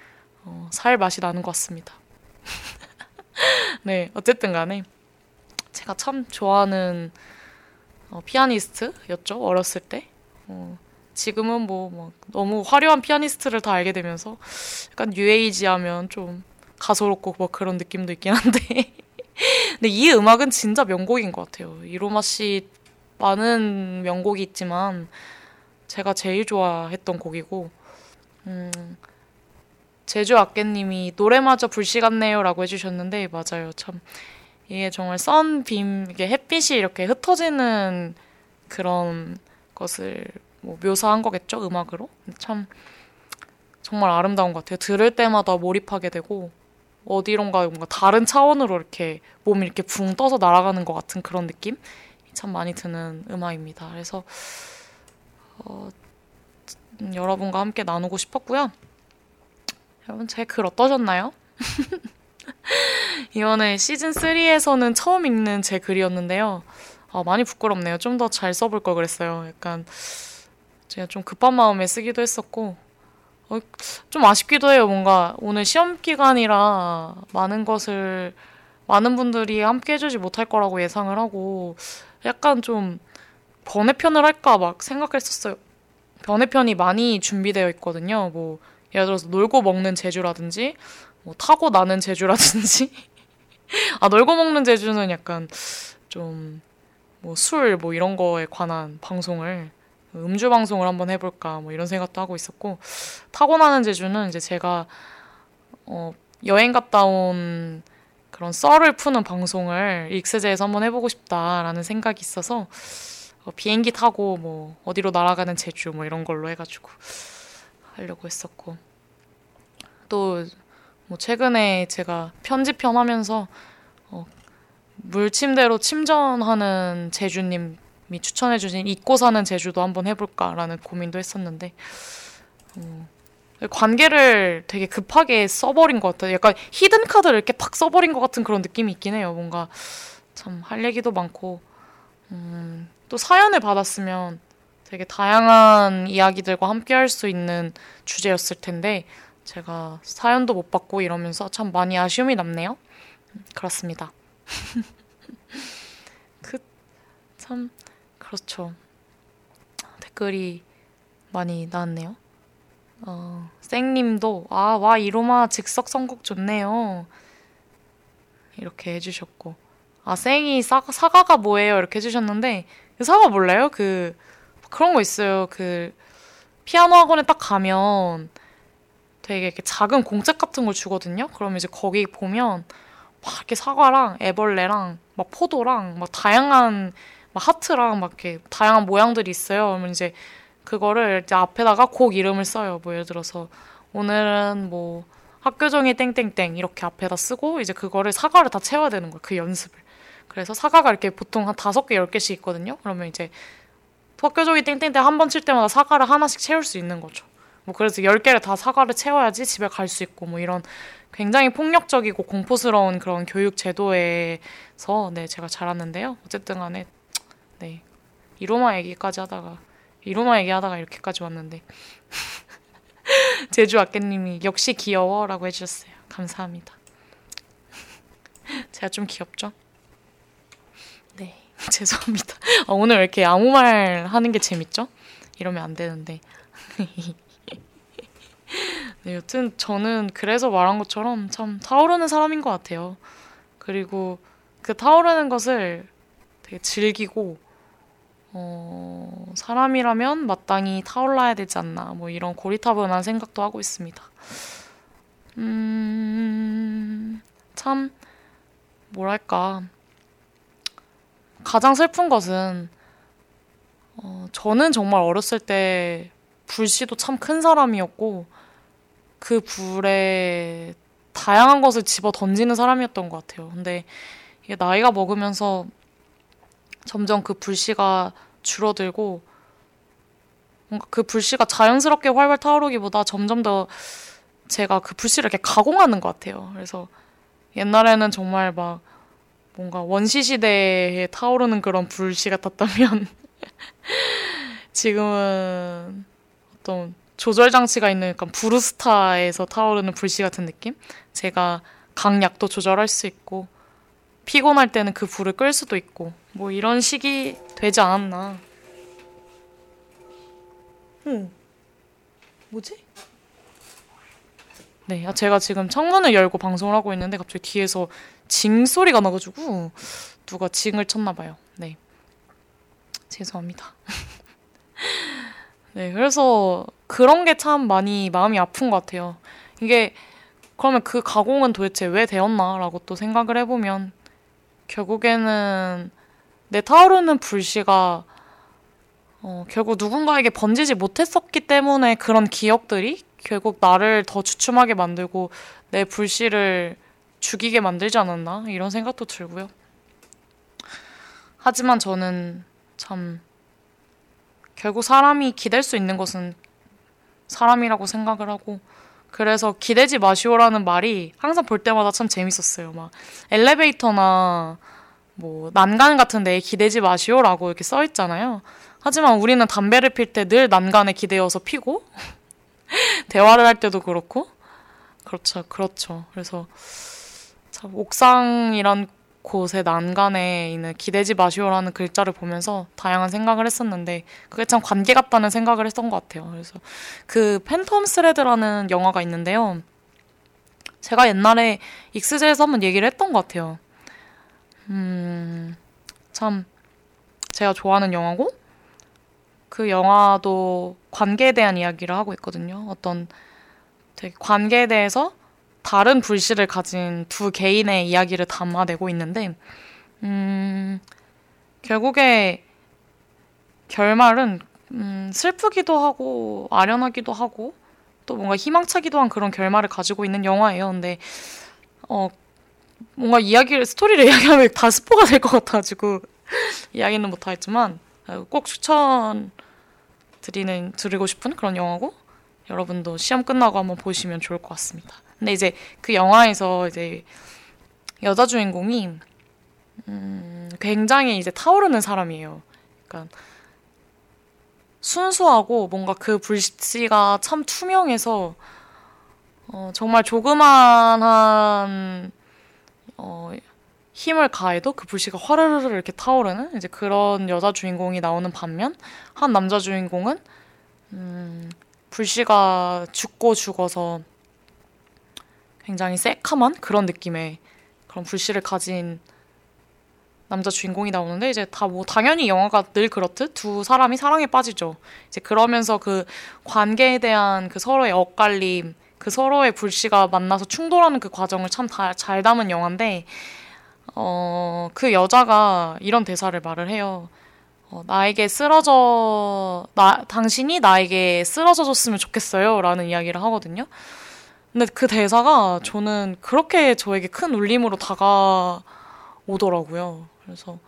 어, 살 맛이 나는 것 같습니다. 네, 어쨌든 간에 제가 참 좋아하는 어, 피아니스트였죠 어렸을 때. 어, 지금은 뭐, 뭐 너무 화려한 피아니스트를 다 알게 되면서 약간 뉴에이지 하면 좀 가소롭고 뭐 그런 느낌도 있긴 한데. 근데 이 음악은 진짜 명곡인 것 같아요. 이로마 씨 많은 명곡이 있지만 제가 제일 좋아했던 곡이고 음, 제주 아깨님이 노래마저 불씨 같네요라고 해주셨는데 맞아요 참. 이게 정말 썬빔 이게 햇빛이 이렇게 흩어지는 그런 것을 뭐 묘사한 거겠죠 음악으로? 참 정말 아름다운 것 같아요. 들을 때마다 몰입하게 되고 어디론가 뭔가 다른 차원으로 이렇게 몸이 이렇게 붕 떠서 날아가는 것 같은 그런 느낌 참 많이 드는 음악입니다. 그래서 어, 음, 여러분과 함께 나누고 싶었고요. 여러분 제 글 어떠셨나요? 이번에 시즌 3에서는 처음 읽는 제 글이었는데요. 아, 많이 부끄럽네요. 좀 더 잘 써볼 걸 그랬어요. 약간 제가 좀 급한 마음에 쓰기도 했었고 어, 좀 아쉽기도 해요. 뭔가 오늘 시험 기간이라 많은 것을 많은 분들이 함께 해주지 못할 거라고 예상을 하고 약간 좀 번외편을 할까 막 생각했었어요. 번외편이 많이 준비되어 있거든요. 뭐 예를 들어서 놀고 먹는 제주라든지 뭐 타고 나는 제주라든지 아 놀고 먹는 제주는 약간 좀 뭐 술뭐 뭐 이런 거에 관한 방송을 음주 방송을 한번 해볼까 뭐 이런 생각도 하고 있었고 타고 나는 제주는 이제 제가 어 여행 갔다 온 그런 썰을 푸는 방송을 익스제에서 한번 해보고 싶다라는 생각이 있어서 어, 비행기 타고 뭐 어디로 날아가는 제주 뭐 이런 걸로 해가지고 하려고 했었고 또 뭐 최근에 제가 편집편 하면서 어, 물침대로 침전하는 제주님 이 추천해 주신 잊고 사는 제주도 한번 해볼까라는 고민도 했었는데 어, 관계를 되게 급하게 써버린 것 같아요. 약간 히든 카드를 이렇게 팍 써버린 것 같은 그런 느낌이 있긴 해요. 뭔가 참 할 얘기도 많고 음, 또 사연을 받았으면 되게 다양한 이야기들과 함께 할 수 있는 주제였을 텐데 제가 사연도 못 받고 이러면서 참 많이 아쉬움이 남네요. 그렇습니다. 그 참 그렇죠. 댓글이 많이 나왔네요. 어, 쌩님도 아, 와 이로마 즉석 선곡 좋네요. 이렇게 해주셨고 아 쌩이 사과, 사과가 뭐예요? 이렇게 해주셨는데 그 사과 몰라요? 그 그런 거 있어요. 그 피아노 학원에 딱 가면 되게 이렇게 작은 공책 같은 걸 주거든요. 그러면 이제 거기 보면 막 이렇게 사과랑 애벌레랑 막 포도랑 막 다양한 막 하트랑 막 이렇게 다양한 모양들이 있어요. 그러면 이제 그거를 이제 앞에다가 곡 이름을 써요. 뭐 예를 들어서 오늘은 뭐 학교 종이 땡땡땡 이렇게 앞에다 쓰고 이제 그거를 사과를 다 채워야 되는 거예요. 그 연습을. 그래서 사과가 이렇게 보통 한 다섯 개, 열 개씩 있거든요. 그러면 이제 학교 종이 땡땡땡 한 번 칠 때마다 사과를 하나씩 채울 수 있는 거죠. 뭐 그래서 열 개를 다 사과를 채워야지 집에 갈 수 있고 뭐 이런 굉장히 폭력적이고 공포스러운 그런 교육 제도에서 네 제가 자랐는데요. 어쨌든 간에 네 이로마 얘기까지 하다가 이로마 얘기하다가 이렇게까지 왔는데 제주 아깨님이 역시 귀여워라고 해주셨어요. 감사합니다. 제가 좀 귀엽죠? 네 죄송합니다. 아, 오늘 왜 이렇게 아무 말 하는 게 재밌죠? 이러면 안 되는데. 네, 여튼 저는 그래서 말한 것처럼 참 타오르는 사람인 것 같아요. 그리고 그 타오르는 것을 되게 즐기고 어, 사람이라면 마땅히 타올라야 되지 않나 뭐 이런 고리타분한 생각도 하고 있습니다. 음, 참 뭐랄까 가장 슬픈 것은 어, 저는 정말 어렸을 때 불씨도 참 큰 사람이었고 그 불에 다양한 것을 집어 던지는 사람이었던 것 같아요. 근데 이게 나이가 먹으면서 점점 그 불씨가 줄어들고 뭔가 그 불씨가 자연스럽게 활활 타오르기보다 점점 더 제가 그 불씨를 이렇게 가공하는 것 같아요. 그래서 옛날에는 정말 막 뭔가 원시 시대에 타오르는 그런 불씨 같았다면 지금은 어떤 조절 장치가 있는 약간 브루스타에서 타오르는 불씨 같은 느낌? 제가 강약도 조절할 수 있고 피곤할 때는 그 불을 끌 수도 있고 뭐 이런 식이 되지 않았나. 응. 뭐지? 네, 아, 제가 지금 창문을 열고 방송을 하고 있는데 갑자기 뒤에서 징 소리가 나가지고 누가 징을 쳤나 봐요. 네. 죄송합니다. 네, 그래서 그런 게 참 많이 마음이 아픈 것 같아요. 이게 그러면 그 가공은 도대체 왜 되었나라고 또 생각을 해보면 결국에는 내 타오르는 불씨가 어, 결국 누군가에게 번지지 못했었기 때문에 그런 기억들이 결국 나를 더 주춤하게 만들고 내 불씨를 죽이게 만들지 않았나 이런 생각도 들고요. 하지만 저는 참 결국 사람이 기댈 수 있는 것은 사람이라고 생각을 하고 그래서 기대지 마시오라는 말이 항상 볼 때마다 참 재밌었어요. 막 엘리베이터나 뭐 난간 같은 데에 기대지 마시오라고 이렇게 써 있잖아요. 하지만 우리는 담배를 필 때 늘 난간에 기대어서 피고 대화를 할 때도 그렇고 그렇죠. 그렇죠. 그래서 참 옥상이란 곳의 난간에 있는 기대지 마시오라는 글자를 보면서 다양한 생각을 했었는데 그게 참 관계 같다는 생각을 했던 것 같아요. 그래서 그 Phantom Thread라는 영화가 있는데요. 제가 옛날에 익스제에서 한번 얘기를 했던 것 같아요. 음, 참 제가 좋아하는 영화고 그 영화도 관계에 대한 이야기를 하고 있거든요. 어떤 되게 관계에 대해서 다른 불씨를 가진 두 개인의 이야기를 담아내고 있는데, 음, 결국에 결말은 음, 슬프기도 하고 아련하기도 하고 또 뭔가 희망차기도 한 그런 결말을 가지고 있는 영화예요. 근데 어 뭔가 이야기를 스토리를 이야기하면 다 스포가 될 것 같아가지고 이야기는 못하겠지만 꼭 추천 드리는 드리고 싶은 그런 영화고 여러분도 시험 끝나고 한번 보시면 좋을 것 같습니다. 근데 이제 그 영화에서 이제 여자 주인공이 음, 굉장히 이제 타오르는 사람이에요. 그러니까 순수하고 뭔가 그 불씨가 참 투명해서 어, 정말 조그만한 어, 힘을 가해도 그 불씨가 화르르르 이렇게 타오르는 이제 그런 여자 주인공이 나오는 반면 한 남자 주인공은 음, 불씨가 죽고 죽어서 굉장히 새카만 그런 느낌의 그런 불씨를 가진 남자 주인공이 나오는데 이제 다 뭐 당연히 영화가 늘 그렇듯 두 사람이 사랑에 빠지죠. 이제 그러면서 그 관계에 대한 그 서로의 엇갈림, 그 서로의 불씨가 만나서 충돌하는 그 과정을 참 잘 담은 영화인데 어, 그 여자가 이런 대사를 말을 해요. 어, 나에게 쓰러져, 나, 당신이 나에게 쓰러져 줬으면 좋겠어요. 라는 이야기를 하거든요. 근데 그 대사가 저는 그렇게 저에게 큰 울림으로 다가오더라고요. 그래서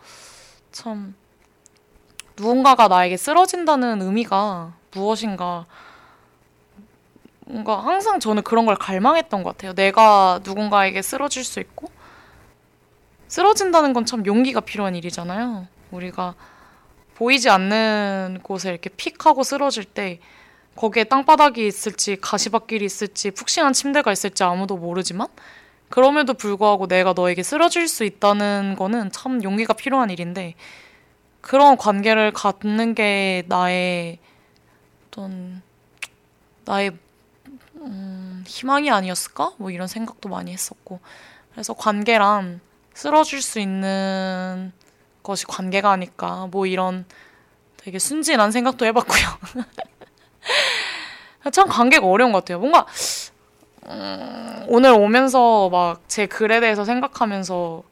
참, 누군가가 나에게 쓰러진다는 의미가 무엇인가. 뭔가 항상 저는 그런 걸 갈망했던 것 같아요. 내가 누군가에게 쓰러질 수 있고, 쓰러진다는 건 참 용기가 필요한 일이잖아요. 우리가 보이지 않는 곳에 이렇게 픽 하고 쓰러질 때 거기에 땅바닥이 있을지 가시밭길이 있을지 푹신한 침대가 있을지 아무도 모르지만 그럼에도 불구하고 내가 너에게 쓰러질 수 있다는 거는 참 용기가 필요한 일인데 그런 관계를 갖는 게 나의 어떤 나의 음, 희망이 아니었을까? 뭐 이런 생각도 많이 했었고 그래서 관계란 쓰러질 수 있는 것이 관계가 아닐까. 뭐 이런 되게 순진한 생각도 해봤고요. 참 관계가 어려운 것 같아요. 뭔가 음, 오늘 오면서 막 제 글에 대해서 생각하면서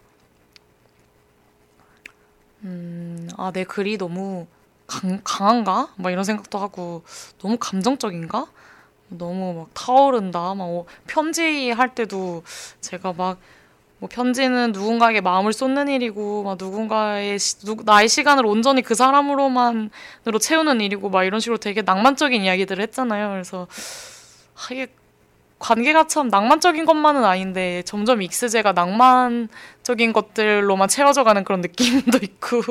음, 아, 내 글이 너무 강, 강한가? 막 이런 생각도 하고 너무 감정적인가? 너무 막 타오른다. 막 어, 편지할 때도 제가 막 뭐 편지는 누군가에게 마음을 쏟는 일이고 막 누군가의 시, 누, 나의 시간을 온전히 그 사람으로만으로 채우는 일이고 막 이런 식으로 되게 낭만적인 이야기들을 했잖아요. 그래서 아, 이게 관계가 참 낭만적인 것만은 아닌데 점점 익스제가 낭만적인 것들로만 채워져 가는 그런 느낌도 있고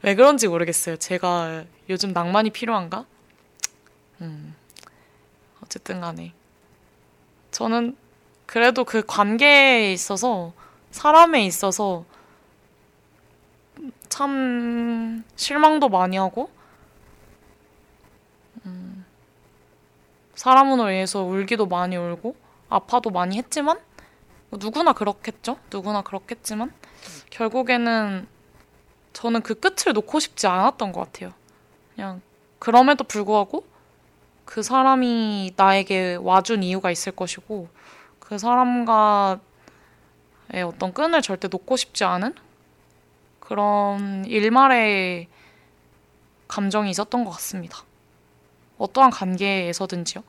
왜 그런지 모르겠어요. 제가 요즘 낭만이 필요한가? 음. 어쨌든 간에 저는 그래도 그 관계에 있어서 사람에 있어서 참 실망도 많이 하고 음, 사람으로 인해서 울기도 많이 울고 아파도 많이 했지만 뭐 누구나 그렇겠죠. 누구나 그렇겠지만 결국에는 저는 그 끝을 놓고 싶지 않았던 것 같아요. 그냥 그럼에도 불구하고 그 사람이 나에게 와준 이유가 있을 것이고 그 사람과의 어떤 끈을 절대 놓고 싶지 않은 그런 일말의 감정이 있었던 것 같습니다. 어떠한 관계에서든지요.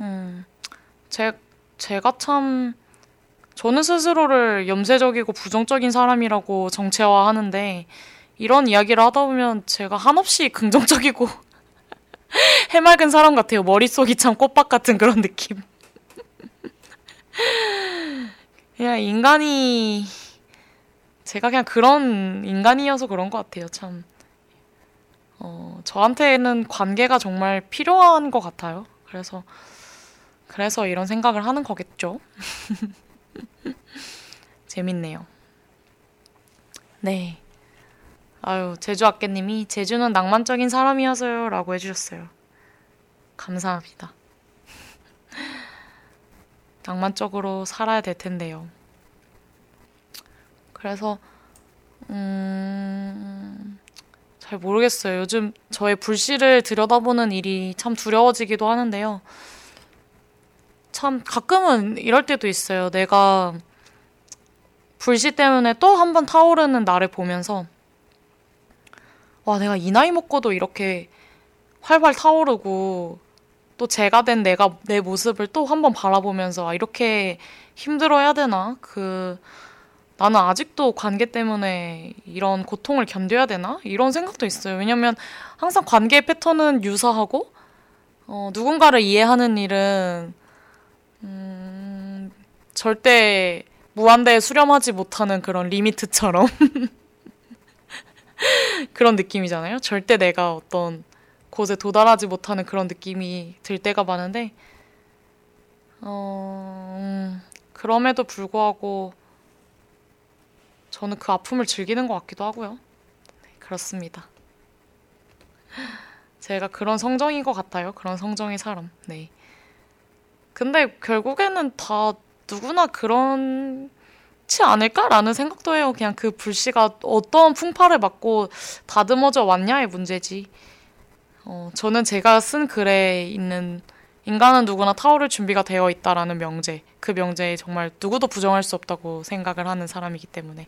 음, 제, 제가 참, 저는 스스로를 염세적이고 부정적인 사람이라고 정체화하는데, 이런 이야기를 하다 보면 제가 한없이 긍정적이고 해맑은 사람 같아요. 머릿속이 참 꽃밭 같은 그런 느낌. 그냥 인간이 제가 그냥 그런 인간이어서 그런 것 같아요. 참 어, 저한테는 관계가 정말 필요한 것 같아요. 그래서 그래서 이런 생각을 하는 거겠죠. 재밌네요. 네. 아유, 제주 아깨님이 제주는 낭만적인 사람이어서요. 라고 해주셨어요. 감사합니다. 낭만적으로 살아야 될 텐데요. 그래서 음, 잘 모르겠어요. 요즘 저의 불씨를 들여다보는 일이 참 두려워지기도 하는데요. 참 가끔은 이럴 때도 있어요. 내가 불씨 때문에 또 한 번 타오르는 나를 보면서 와, 내가 이 나이 먹고도 이렇게 활활 타오르고 또 제가 된 내가 내 모습을 또 한번 바라보면서 아, 이렇게 힘들어야 되나? 그 나는 아직도 관계 때문에 이런 고통을 견뎌야 되나? 이런 생각도 있어요. 왜냐면 항상 관계의 패턴은 유사하고 어, 누군가를 이해하는 일은 음, 절대 무한대에 수렴하지 못하는 그런 리미트처럼 그런 느낌이잖아요. 절대 내가 어떤 곳에 도달하지 못하는 그런 느낌이 들 때가 많은데, 어, 음, 그럼에도 불구하고 저는 그 아픔을 즐기는 것 같기도 하고요. 네, 그렇습니다. 제가 그런 성정인 것 같아요. 그런 성정의 사람. 네. 근데 결국에는 다 누구나 그런 좋지 않을까라는 생각도 해요. 그냥 그 불씨가 어떤 풍파를 맞고 다듬어져 왔냐의 문제지. 어, 저는 제가 쓴 글에 있는 인간은 누구나 타오를 준비가 되어 있다라는 명제. 그 명제에 정말 누구도 부정할 수 없다고 생각을 하는 사람이기 때문에.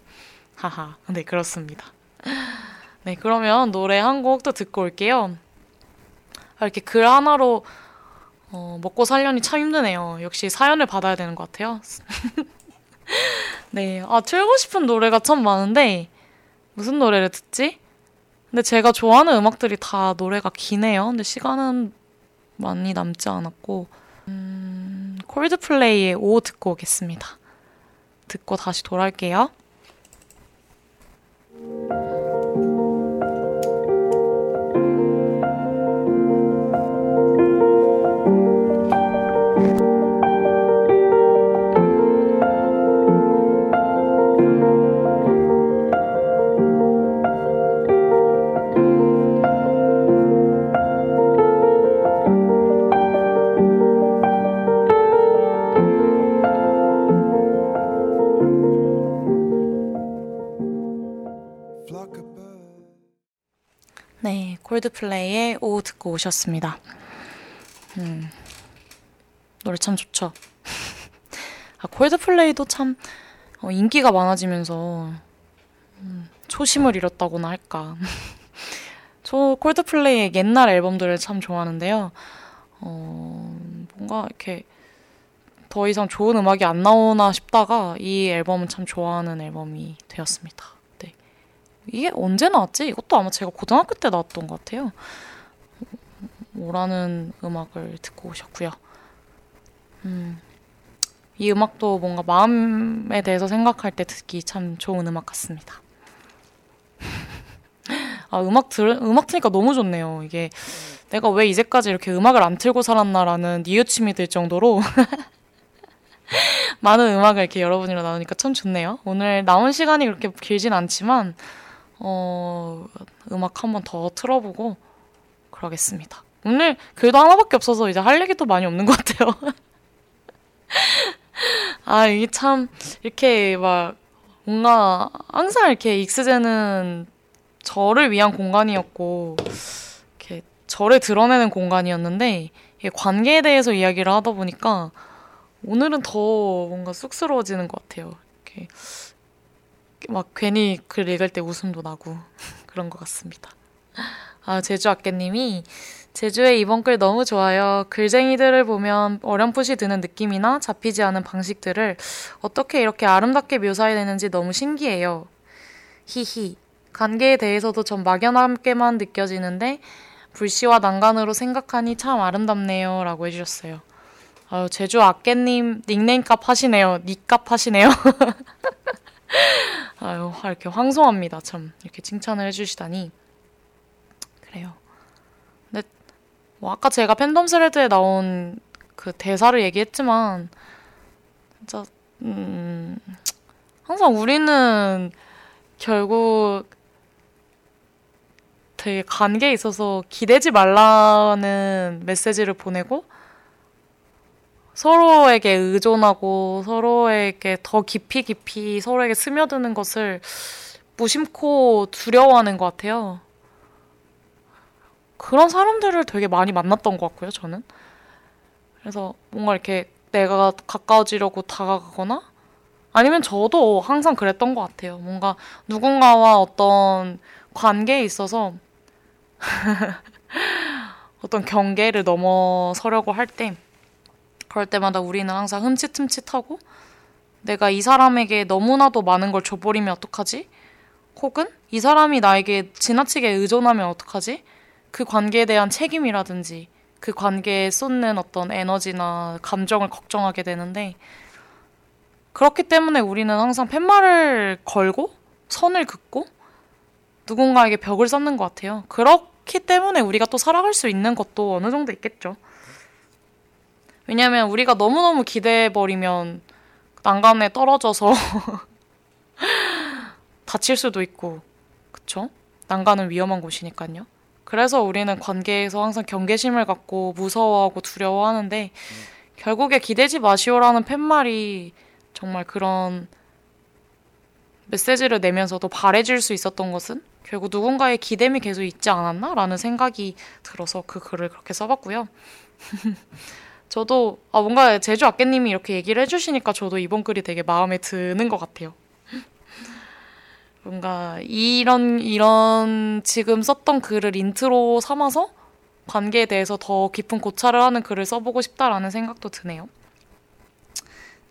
하하. 네, 그렇습니다. 네, 그러면 노래 한 곡 또 듣고 올게요. 아, 이렇게 글 하나로 어, 먹고 살려니 참 힘드네요. 역시 사연을 받아야 되는 것 같아요. 네, 아, 틀고 싶은 노래가 참 많은데, 무슨 노래를 듣지? 근데 제가 좋아하는 음악들이 다 노래가 기네요. 근데 시간은 많이 남지 않았고, 음, 콜드플레이의 오 듣고 오겠습니다. 듣고 다시 돌아올게요. 콜드플레이의 오 듣고 오셨습니다. 음, 노래 참 좋죠. 아, 콜드플레이도 참 어, 인기가 많아지면서 음, 초심을 잃었다고나 할까. 저 콜드플레이의 옛날 앨범들을 참 좋아하는데요. 어, 뭔가 이렇게 더 이상 좋은 음악이 안 나오나 싶다가 이 앨범은 참 좋아하는 앨범이 되었습니다. 이게 언제 나왔지? 이것도 아마 제가 고등학교 때 나왔던 것 같아요. 뭐라는 음악을 듣고 오셨고요. 음, 이 음악도 뭔가 마음에 대해서 생각할 때 듣기 참 좋은 음악 같습니다. 아, 음악 들, 음악 트니까 너무 좋네요. 이게 내가 왜 이제까지 이렇게 음악을 안 틀고 살았나라는 니우침이 들 정도로 많은 음악을 이렇게 여러분이랑 나누니까 참 좋네요. 오늘 남은 시간이 그렇게 길진 않지만 어, 음악 한번 더 틀어보고 그러겠습니다. 오늘 글도 하나밖에 없어서 이제 할 얘기도 많이 없는 것 같아요. 아, 이게 참, 이렇게 막, 뭔가, 항상 이렇게 익스제는 저를 위한 공간이었고, 이렇게 저를 드러내는 공간이었는데, 관계에 대해서 이야기를 하다 보니까, 오늘은 더 뭔가 쑥스러워지는 것 같아요. 이렇게 막 괜히 글 읽을 때 웃음도 나고 그런 것 같습니다. 아, 제주 아깨님이 제주의 이번 글 너무 좋아요. 글쟁이들을 보면 어렴풋이 드는 느낌이나 잡히지 않은 방식들을 어떻게 이렇게 아름답게 묘사해내는지 너무 신기해요. 히히. 관계에 대해서도 전 막연하게만 느껴지는데 불씨와 난간으로 생각하니 참 아름답네요. 라고 해주셨어요. 아유, 제주 아깨님 닉네임 값 하시네요. 닉값 하시네요. 아유, 이렇게 황송합니다. 참. 이렇게 칭찬을 해주시다니. 그래요. 근데, 뭐, 아까 제가 팬덤 스레드에 나온 그 대사를 얘기했지만, 진짜, 음, 항상 우리는 결국 되게 관계에 있어서 기대지 말라는 메시지를 보내고, 서로에게 의존하고 서로에게 더 깊이 깊이 서로에게 스며드는 것을 무심코 두려워하는 것 같아요. 그런 사람들을 되게 많이 만났던 것 같고요, 저는. 그래서 뭔가 이렇게 내가 가까워지려고 다가가거나 아니면 저도 항상 그랬던 것 같아요. 뭔가 누군가와 어떤 관계에 있어서 어떤 경계를 넘어서려고 할 때 그럴 때마다 우리는 항상 흠칫흠칫하고 내가 이 사람에게 너무나도 많은 걸 줘버리면 어떡하지? 혹은 이 사람이 나에게 지나치게 의존하면 어떡하지? 그 관계에 대한 책임이라든지 그 관계에 쏟는 어떤 에너지나 감정을 걱정하게 되는데 그렇기 때문에 우리는 항상 팻말을 걸고 선을 긋고 누군가에게 벽을 쌓는 것 같아요. 그렇기 때문에 우리가 또 살아갈 수 있는 것도 어느 정도 있겠죠. 왜냐면 우리가 너무너무 기대해버리면 난간에 떨어져서 다칠 수도 있고, 그쵸? 난간은 위험한 곳이니까요. 그래서 우리는 관계에서 항상 경계심을 갖고 무서워하고 두려워하는데, 음. 결국에 기대지 마시오라는 팻말이 정말 그런 메시지를 내면서도 바래질 수 있었던 것은 결국 누군가의 기대이 계속 있지 않았나라는 생각이 들어서 그 글을 그렇게 써봤고요. 저도 아 뭔가 제주 아깨님이 이렇게 얘기를 해주시니까 저도 이번 글이 되게 마음에 드는 것 같아요. 뭔가 이런 이런 지금 썼던 글을 인트로 삼아서 관계에 대해서 더 깊은 고찰을 하는 글을 써보고 싶다라는 생각도 드네요.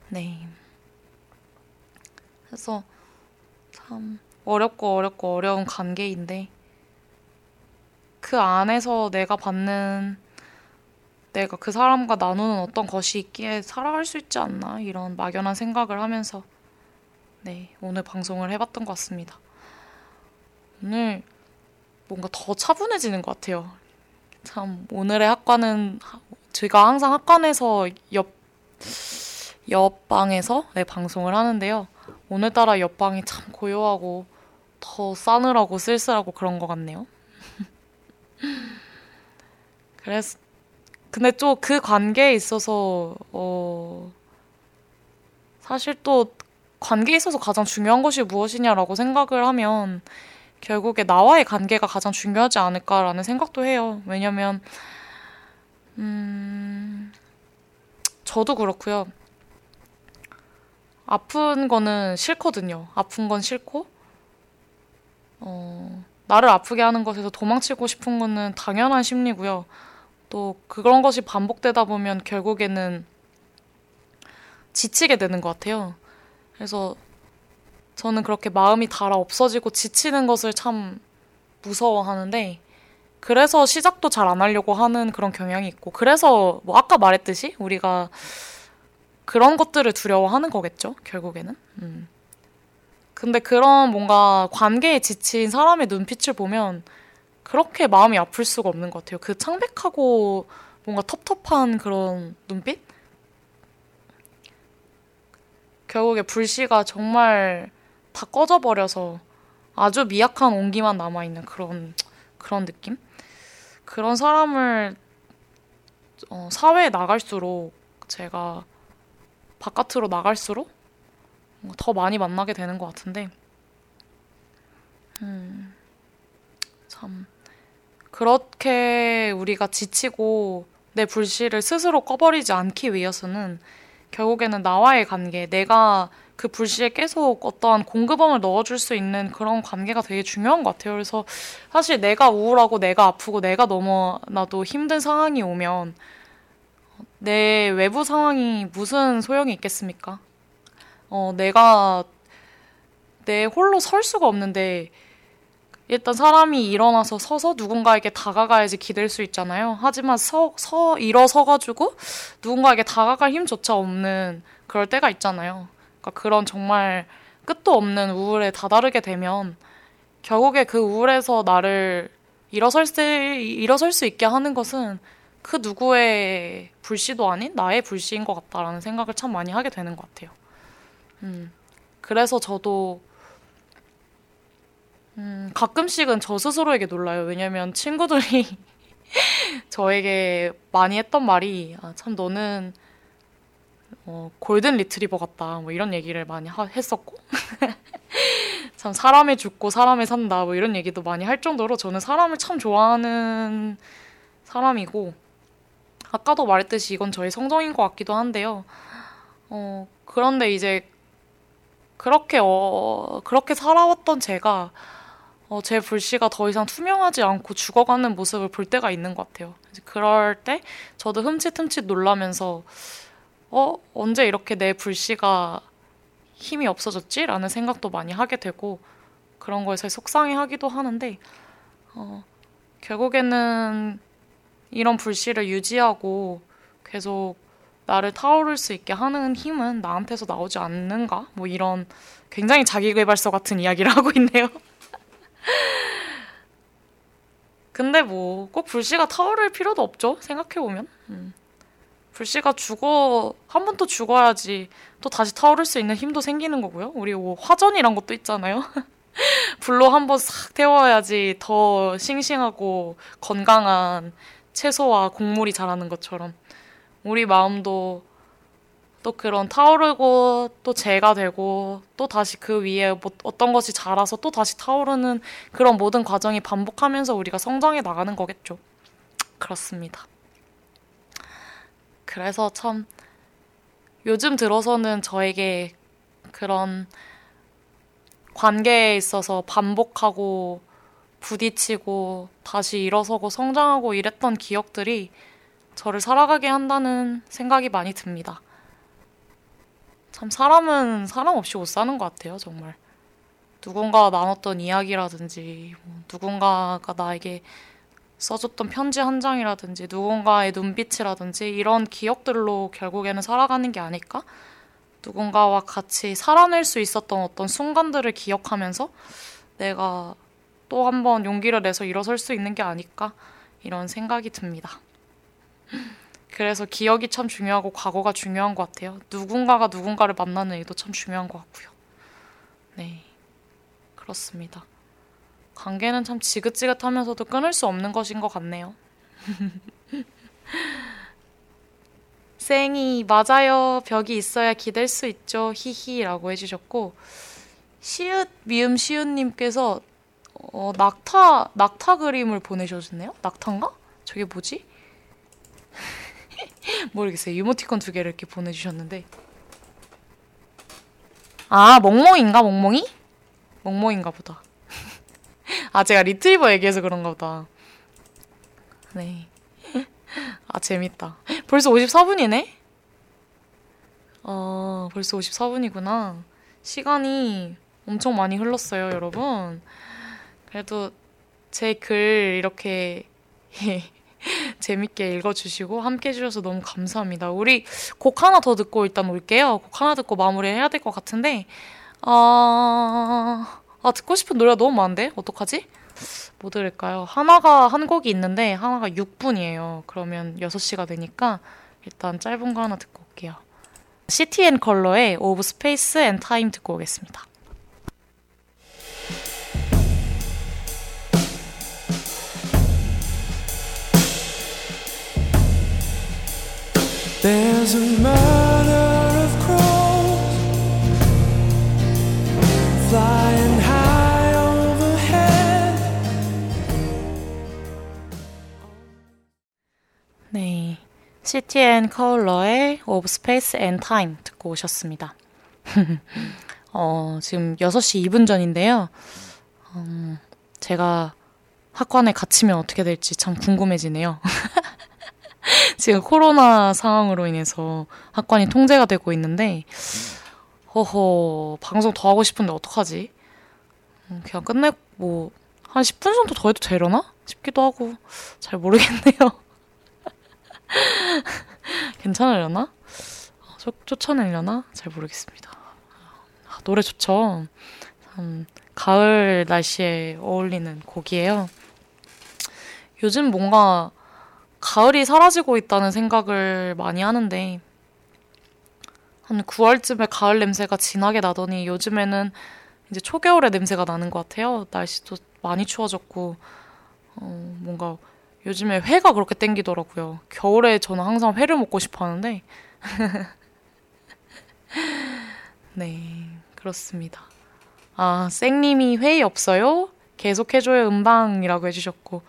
네. 그래서 참 어렵고 어렵고 어려운 관계인데 그 안에서 내가 받는 내가 그 사람과 나누는 어떤 것이 있기에 살아갈 수 있지 않나 이런 막연한 생각을 하면서 네 오늘 방송을 해봤던 것 같습니다. 오늘 뭔가 더 차분해지는 것 같아요. 참 오늘의 학과는 제가 항상 학관에서 옆 옆방에서 네, 방송을 하는데요. 오늘따라 옆방이 참 고요하고 더 싸늘하고 쓸쓸하고 그런 것 같네요. 그래서 근데 또 그 관계에 있어서 어 사실 또 관계에 있어서 가장 중요한 것이 무엇이냐라고 생각을 하면 결국에 나와의 관계가 가장 중요하지 않을까라는 생각도 해요. 왜냐면 음 저도 그렇고요. 아픈 거는 싫거든요. 아픈 건 싫고, 어, 나를 아프게 하는 것에서 도망치고 싶은 거는 당연한 심리고요. 또 그런 것이 반복되다 보면 결국에는 지치게 되는 것 같아요. 그래서 저는 그렇게 마음이 달아 없어지고 지치는 것을 참 무서워하는데, 그래서 시작도 잘 안 하려고 하는 그런 경향이 있고, 그래서 뭐 아까 말했듯이 우리가 그런 것들을 두려워하는 거겠죠, 결국에는. 음. 근데 그런 뭔가 관계에 지친 사람의 눈빛을 보면 그렇게 마음이 아플 수가 없는 것 같아요. 그 창백하고 뭔가 텁텁한 그런 눈빛? 결국에 불씨가 정말 다 꺼져버려서 아주 미약한 온기만 남아있는 그런, 그런 느낌? 그런 사람을 어, 사회에 나갈수록 제가 바깥으로 나갈수록 더 많이 만나게 되는 것 같은데, 음, 참, 그렇게 우리가 지치고 내 불씨를 스스로 꺼버리지 않기 위해서는 결국에는 나와의 관계, 내가 그 불씨에 계속 어떠한 공급원을 넣어줄 수 있는 그런 관계가 되게 중요한 것 같아요. 그래서 사실 내가 우울하고 내가 아프고 내가 너무나도 힘든 상황이 오면 내 외부 상황이 무슨 소용이 있겠습니까? 어, 내가 내 홀로 설 수가 없는데 일단 사람이 일어나서 서서 누군가에게 다가가야지 기댈 수 있잖아요. 하지만 서, 서, 일어서가지고 누군가에게 다가갈 힘조차 없는 그럴 때가 있잖아요. 그러니까 그런 정말 끝도 없는 우울에 다다르게 되면 결국에 그 우울에서 나를 일어설 수, 일어설 수 있게 하는 것은 그 누구의 불씨도 아닌 나의 불씨인 것 같다라는 생각을 참 많이 하게 되는 것 같아요. 음, 그래서 저도 음, 가끔씩은 저 스스로에게 놀라요. 왜냐면 친구들이 저에게 많이 했던 말이 아, 참 너는 어, 골든 리트리버 같다. 뭐 이런 얘기를 많이 하, 했었고 참 사람에 죽고 사람에 산다. 뭐 이런 얘기도 많이 할 정도로 저는 사람을 참 좋아하는 사람이고 아까도 말했듯이 이건 저의 성정인 것 같기도 한데요. 어, 그런데 이제 그렇게 어, 그렇게 살아왔던 제가 어, 제 불씨가 더 이상 투명하지 않고 죽어가는 모습을 볼 때가 있는 것 같아요. 그럴 때 저도 흠칫흠칫 놀라면서 어 언제 이렇게 내 불씨가 힘이 없어졌지? 라는 생각도 많이 하게 되고 그런 거에서 속상해하기도 하는데 어, 결국에는 이런 불씨를 유지하고 계속 나를 타오를 수 있게 하는 힘은 나한테서 나오지 않는가? 뭐 이런 굉장히 자기개발서 같은 이야기를 하고 있네요. 근데 뭐 꼭 불씨가 타오를 필요도 없죠. 생각해보면. 음. 불씨가 죽어, 한 번 또 죽어야지 또 다시 타오를 수 있는 힘도 생기는 거고요. 우리 뭐 화전이란 것도 있잖아요. 불로 한 번 싹 태워야지 더 싱싱하고 건강한 채소와 곡물이 자라는 것처럼 우리 마음도 또 그런 타오르고 또 재가 되고 또 다시 그 위에 뭐 어떤 것이 자라서 또 다시 타오르는 그런 모든 과정이 반복하면서 우리가 성장해 나가는 거겠죠. 그렇습니다. 그래서 참 요즘 들어서는 저에게 그런 관계에 있어서 반복하고 부딪히고 다시 일어서고 성장하고 이랬던 기억들이 저를 살아가게 한다는 생각이 많이 듭니다. 참 사람은 사람 없이 못 사는 것 같아요, 정말. 누군가 나눴던 이야기라든지, 뭐 누군가가 나에게 써줬던 편지 한 장이라든지, 누군가의 눈빛이라든지, 이런 기억들로 결국에는 살아가는 게 아닐까? 누군가와 같이 살아낼 수 있었던 어떤 순간들을 기억하면서 내가 또 한 번 용기를 내서 일어설 수 있는 게 아닐까? 이런 생각이 듭니다. 그래서 기억이 참 중요하고 과거가 중요한 것 같아요. 누군가가 누군가를 만나는 일도 참 중요한 것 같고요. 네. 그렇습니다. 관계는 참 지긋지긋하면서도 끊을 수 없는 것인 것 같네요. 쌩이 맞아요. 벽이 있어야 기댈 수 있죠. 히히라고 해주셨고 시읒 미음 시읒님께서 어, 낙타 낙타 그림을 보내주셨네요. 낙타인가? 저게 뭐지? 모르겠어요. 이모티콘 두 개를 이렇게 보내주셨는데. 아, 멍멍인가, 멍멍이? 멍멍인가 보다. 아, 제가 리트리버 얘기해서 그런가 보다. 네. 아, 재밌다. 벌써 54분이네? 어, 벌써 54분이구나. 시간이 엄청 많이 흘렀어요, 여러분. 그래도 제 글 이렇게 재밌게 읽어주시고 함께 해주셔서 너무 감사합니다. 우리 곡 하나 더 듣고 일단 올게요. 곡 하나 듣고 마무리해야 될 것 같은데 아... 아 듣고 싶은 노래가 너무 많은데 어떡하지? 뭐 들을까요? 하나가 한 곡이 있는데 하나가 6분이에요. 그러면 6시가 되니까 일단 짧은 거 하나 듣고 올게요. 앤 컬러의 오브 스페이스 앤 타임 듣고 오겠습니다. There's a murder of crows flying high overhead. 네, and Colour의 Of Space and Time 듣고 오셨습니다. 어, 지금 6시 2분 전인데요. 음, 제가 학관에 갇히면 어떻게 될지 참 궁금해지네요. 지금 코로나 상황으로 인해서 학관이 통제가 되고 있는데, 허허, 방송 더 하고 싶은데 어떡하지? 음, 그냥 끝내, 뭐, 한 10분 정도 더 해도 되려나? 싶기도 하고, 잘 모르겠네요. 괜찮으려나? 쫓, 쫓아내려나? 잘 모르겠습니다. 아, 노래 좋죠? 참, 가을 날씨에 어울리는 곡이에요. 요즘 뭔가 가을이 사라지고 있다는 생각을 많이 하는데 한 9월쯤에 가을 냄새가 진하게 나더니 요즘에는 이제 초겨울의 냄새가 나는 것 같아요. 날씨도 많이 추워졌고 어, 뭔가 요즘에 회가 그렇게 땡기더라고요. 겨울에 저는 항상 회를 먹고 싶어 하는데 네 그렇습니다. 아 쌩님이 회의 없어요? 계속해줘요 음방이라고 해주셨고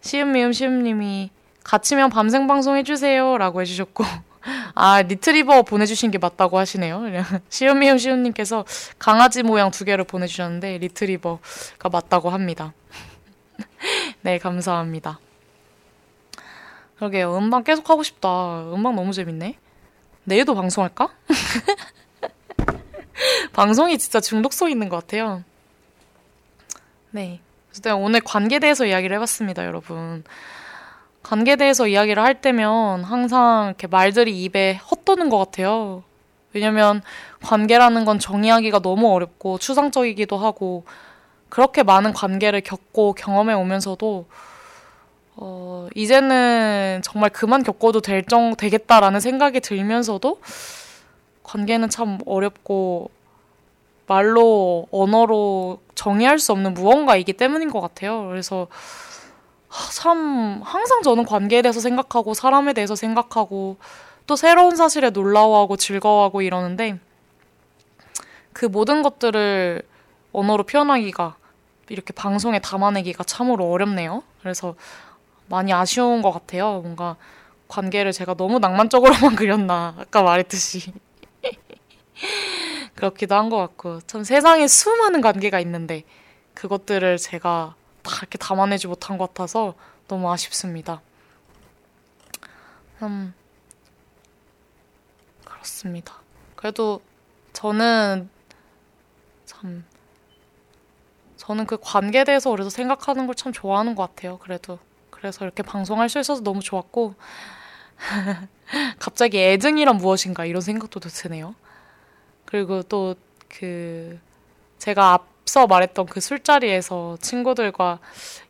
시음미음 시음님이 갇히면 밤생 방송 해주세요. 라고 해주셨고. 아, 리트리버 보내주신 게 맞다고 하시네요. 시우미움 시우님께서 강아지 모양 두 개를 보내주셨는데, 리트리버가 맞다고 합니다. 네, 감사합니다. 그러게요. 음방 계속 하고 싶다. 음방 너무 재밌네. 내일도 방송할까? 방송이 진짜 중독성 있는 것 같아요. 네. 오늘 관계에 대해서 이야기를 해봤습니다, 여러분. 관계에 대해서 이야기를 할 때면 항상 이렇게 말들이 입에 헛도는 것 같아요. 왜냐면 관계라는 건 정의하기가 너무 어렵고 추상적이기도 하고 그렇게 많은 관계를 겪고 경험해 오면서도 어, 이제는 정말 그만 겪어도 될 정, 되겠다라는 생각이 들면서도 관계는 참 어렵고 말로, 언어로 정의할 수 없는 무언가이기 때문인 것 같아요. 그래서 참 항상 저는 관계에 대해서 생각하고 사람에 대해서 생각하고 또 새로운 사실에 놀라워하고 즐거워하고 이러는데 그 모든 것들을 언어로 표현하기가 이렇게 방송에 담아내기가 참으로 어렵네요. 그래서 많이 아쉬운 것 같아요. 뭔가 관계를 제가 너무 낭만적으로만 그렸나 아까 말했듯이 그렇기도 한 것 같고 참 세상에 수많은 관계가 있는데 그것들을 제가 다 이렇게 담아내지 못한 것 같아서 너무 아쉽습니다. 음 그렇습니다. 그래도 저는 참 저는 그 관계에 대해서 그래서 생각하는 걸 참 좋아하는 것 같아요. 그래도 그래서 이렇게 방송할 수 있어서 너무 좋았고 갑자기 애증이란 무엇인가 이런 생각도 드네요. 그리고 또 그 제가 앞 서 말했던 그 술자리에서 친구들과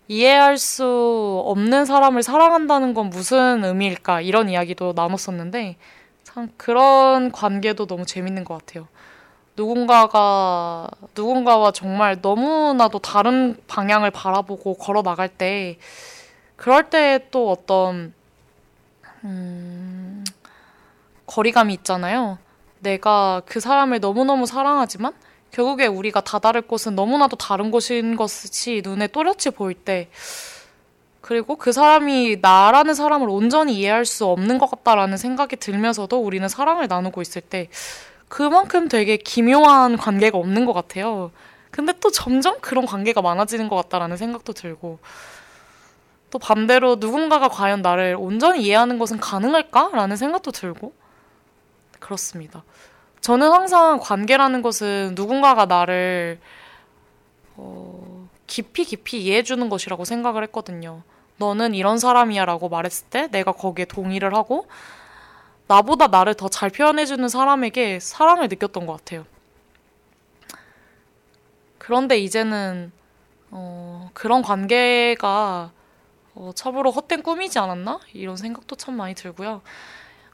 이해할 수 없는 사람을 사랑한다는 건 무슨 의미일까 이런 이야기도 나눴었는데 참 그런 관계도 너무 재밌는 것 같아요. 누군가가 누군가와 정말 너무나도 다른 방향을 바라보고 걸어 나갈 때 그럴 때 또 어떤 음, 거리감이 있잖아요. 내가 그 사람을 너무너무 사랑하지만 결국에 우리가 다다를 곳은 너무나도 다른 곳인 것이 눈에 또렷이 보일 때 그리고 그 사람이 나라는 사람을 온전히 이해할 수 없는 것 같다라는 생각이 들면서도 우리는 사랑을 나누고 있을 때 그만큼 되게 기묘한 관계가 없는 것 같아요. 근데 또 점점 그런 관계가 많아지는 것 같다라는 생각도 들고 또 반대로 누군가가 과연 나를 온전히 이해하는 것은 가능할까라는 생각도 들고 그렇습니다. 저는 항상 관계라는 것은 누군가가 나를 어, 깊이 깊이 이해해주는 것이라고 생각을 했거든요. 너는 이런 사람이야 라고 말했을 때 내가 거기에 동의를 하고 나보다 나를 더 잘 표현해주는 사람에게 사랑을 느꼈던 것 같아요. 그런데 이제는 어, 그런 관계가 어, 참으로 헛된 꿈이지 않았나? 이런 생각도 참 많이 들고요.